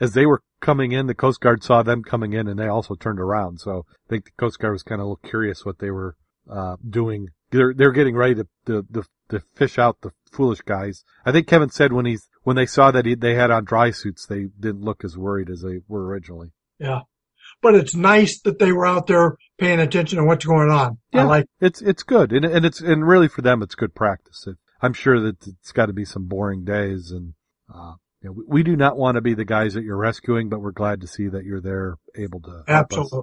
as they were coming in. The Coast Guard saw them coming in, and they also turned around. So I think the Coast Guard was kind of a little curious what they were uh, doing. They're they're getting ready to, to to to fish out the foolish guys. I think Kevin said when he's when they saw that he, they had on dry suits, they didn't look as worried as they were originally. Yeah. But it's nice that they were out there paying attention to what's going on. I Yeah. like, It's it's good, and and it's and really for them, it's good practice. It, I'm sure that it's got to be some boring days, and uh, you know, we, we do not want to be the guys that you're rescuing, but we're glad to see that you're there, able to absolutely.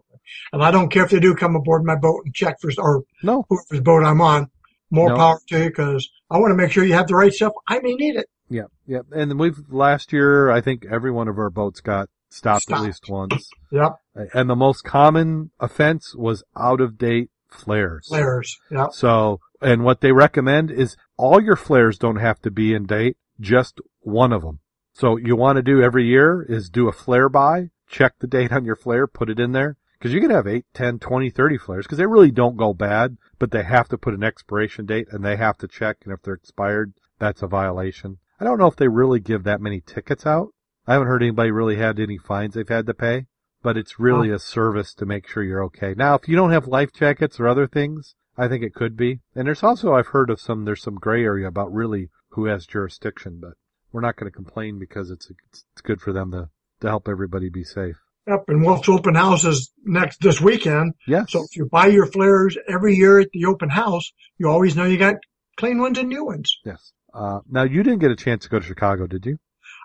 And I don't care if they do come aboard my boat and check for, or No, whoever's boat I'm on. More No. power to you because I want to make sure you have the right stuff. I may need it. Yeah, yeah. And we've last year, I think every one of our boats got stopped, Stopped. at least once. *laughs* Yep. And the most common offense was out of date flares. Flares. Yep. So, and what they recommend is all your flares don't have to be in date, just one of them. So you want to do every year is do a flare buy, check the date on your flare, put it in there. Cause you can have 8, 10, 20, 30 flares because they really don't go bad, but they have to put an expiration date and they have to check. And if they're expired, that's a violation. I don't know if they really give that many tickets out. I haven't heard anybody really had any fines they've had to pay, but it's really a service to make sure you're okay. Now, if you don't have life jackets or other things, I think it could be. And there's also, I've heard of some, there's some gray area about really who has jurisdiction, but we're not going to complain because it's, it's good for them to, to help everybody be safe. Yep. And Wolf's open house is next this weekend. Yeah. So if you buy your flares every year at the open house, you always know you got clean ones and new ones. yes. Uh, now you didn't get a chance to go to Chicago, did you?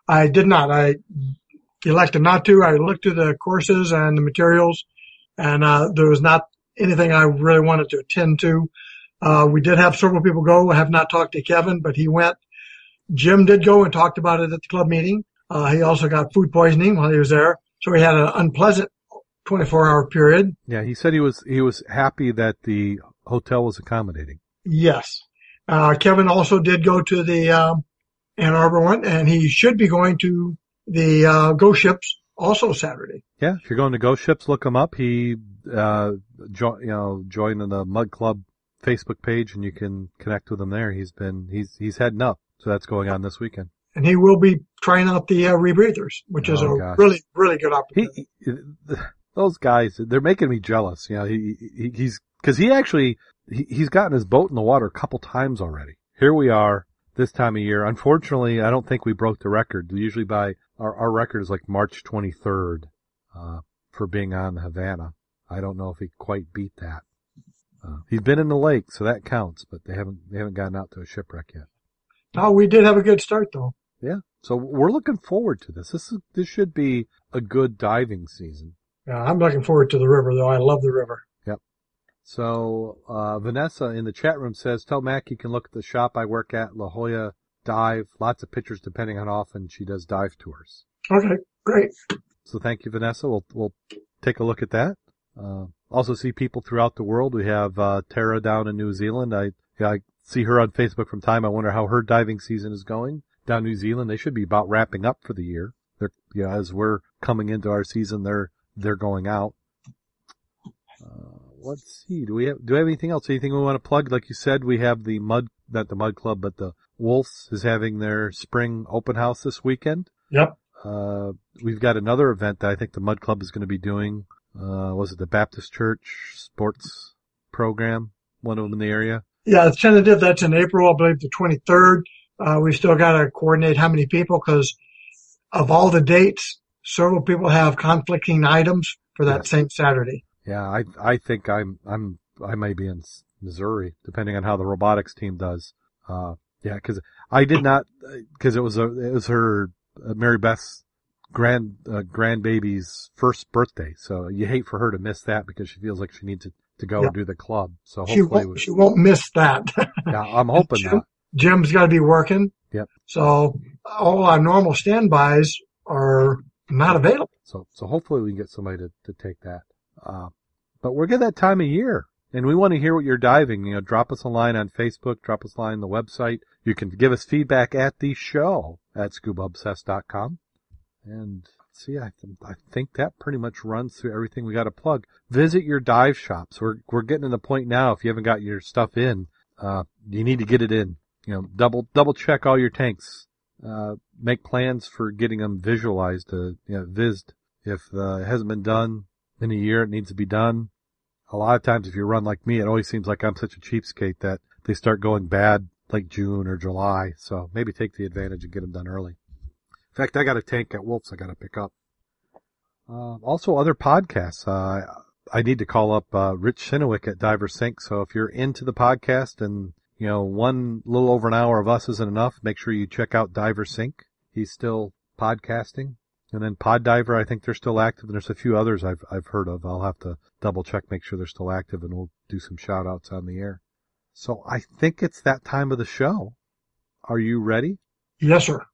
I did not. I elected not to. I looked through the courses and the materials and, uh, there was not anything I really wanted to attend to. Uh, we did have several people go. I have not talked to Kevin, but he went. Jim did go and talked about it at the club meeting. Uh, he also got food poisoning while he was there. So he had an unpleasant 24 hour period. Yeah. He said he was, he was happy that the hotel was accommodating. Yes. Uh, Kevin also did go to the, um, Ann Arbor one and he should be going to the, uh, Ghost Ships also Saturday. Yeah, if you're going to Ghost Ships, look him up. He, uh, jo- you know, joined the Mud Club Facebook page, and you can connect with him there. He's been, he's, he's heading up, so that's going on this weekend. And he will be trying out the, uh, rebreathers, which is Oh, a gosh. really, really good He, opportunity. he, *laughs* those guys, they're making me jealous. You know, he, he he's because he actually he, he's gotten his boat in the water a couple times already. Here we are this time of year. Unfortunately, I don't think we broke the record. Usually by our our record is like March 23rd uh, for being on the Havana. I don't know if he quite beat that. Uh, he's been in the lake, so that counts, but they haven't they haven't gotten out to a shipwreck yet. Oh, we did have a good start though. Yeah, so we're looking forward to this. This is this should be a good diving season. Yeah, I'm looking forward to the river though. I love the river. So uh, Vanessa in the chat room says, "Tell Mac you can look at the shop I work at, La Jolla Dive. Lots of pictures depending on how often she does dive tours." Okay, great. So thank you, Vanessa. We'll we'll take a look at that. Uh, also see people throughout the world. We have uh, Tara down in New Zealand. I I see her on Facebook from time. I wonder how her diving season is going down New Zealand. They should be about wrapping up for the year. They're you know, as we're coming into our season, they're they're going out. Uh, let's see. Do we have do we have anything else? Anything we want to plug? Like you said, we have the mud not the mud club, but the Wolves is having their spring open house this weekend. Yep. Uh, we've got another event that I think the Mud Club is going to be doing. Uh, was it the Baptist Church Sports Program? One of them in the area. Yeah, it's tentative. That's in April, I believe the 23rd. Uh, we still got to coordinate how many people because of all the dates, several people have conflicting items for that Yes. same Saturday. Yeah, I I think I'm I'm I may be in Missouri, depending on how the robotics team does. Uh, yeah, because I did not because it was a it was her uh, Mary Beth's grand uh, grandbaby's first birthday, so you hate for her to miss that because she feels like she needs to to go Yeah. do the club. So She hopefully, won't, we, she won't miss that. *laughs* yeah, I'm hoping Jim? not. Jim's got to be working. Yep. So all our normal standbys are not available. So, so hopefully we can get somebody to, to take that. Uh, but we're getting that time of year. And we want to hear what you're diving. You know, drop us a line on Facebook, drop us a line on the website. You can give us feedback at the show at scubaobsessed.com. And see, I, th- I think that pretty much runs through everything we got to plug. Visit your dive shops. We're, we're getting to the point now, if you haven't got your stuff in, uh, you need to get it in. You know, double, double check all your tanks. Uh, make plans for getting them visualized, uh, you know, vised. If, uh, it hasn't been done in a year, it needs to be done. A lot of times if you run like me, it always seems like I'm such a cheapskate that they start going bad like June or July. So maybe take the advantage and get them done early. In fact, I got a tank at Wolf's I got to pick up. Uh, also other podcasts. Uh, I need to call up, uh, Rich Shinowick at Diver Sync. So if you're into the podcast and, you know, one little over an hour of us isn't enough, make sure you check out Diver Sync. He's still podcasting. And then Pod Diver, I think they're still active, and there's a few others I've I've heard of. I'll have to double check, make sure they're still active, and we'll do some shout outs on the air. So I think it's that time of the show. Are you ready? Yes, sir.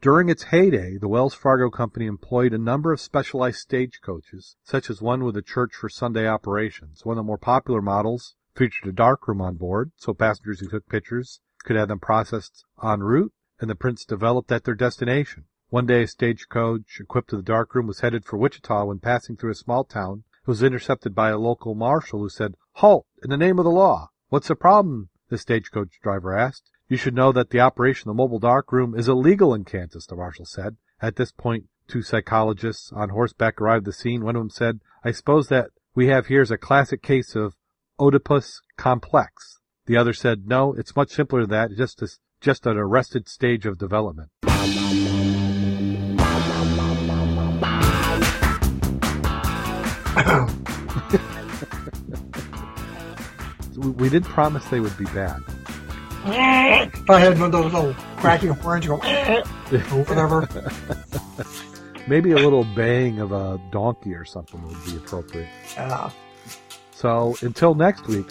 During its heyday, the Wells Fargo Company employed a number of specialized stagecoaches, such as one with a church for Sunday operations. One of the more popular models featured a darkroom on board, so passengers who took pictures could have them processed en route, and the prints developed at their destination. One day, a stagecoach equipped with a darkroom was headed for Wichita when passing through a small town. It was intercepted by a local marshal who said, Halt! In the name of the law! What's the problem? the stagecoach driver asked. You should know that the operation of the mobile darkroom is illegal in Kansas, the marshal said. At this point, two psychologists on horseback arrived at the scene. One of them said, I suppose that we have here is a classic case of Oedipus complex. The other said, no, it's much simpler than that, just, a, just an arrested stage of development. *coughs* we, we did promise they would be bad. If *coughs* I had one of those little cracking horns, go *coughs* whatever. *laughs* Maybe a little baying of a donkey or something would be appropriate. Uh, So until next week,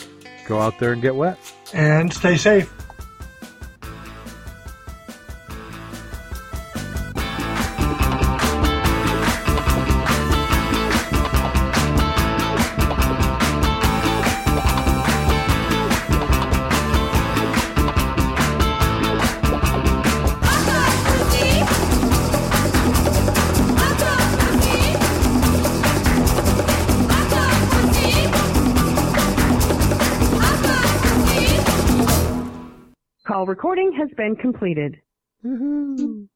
go out there and get wet. and stay safe. Been completed. Woohoo.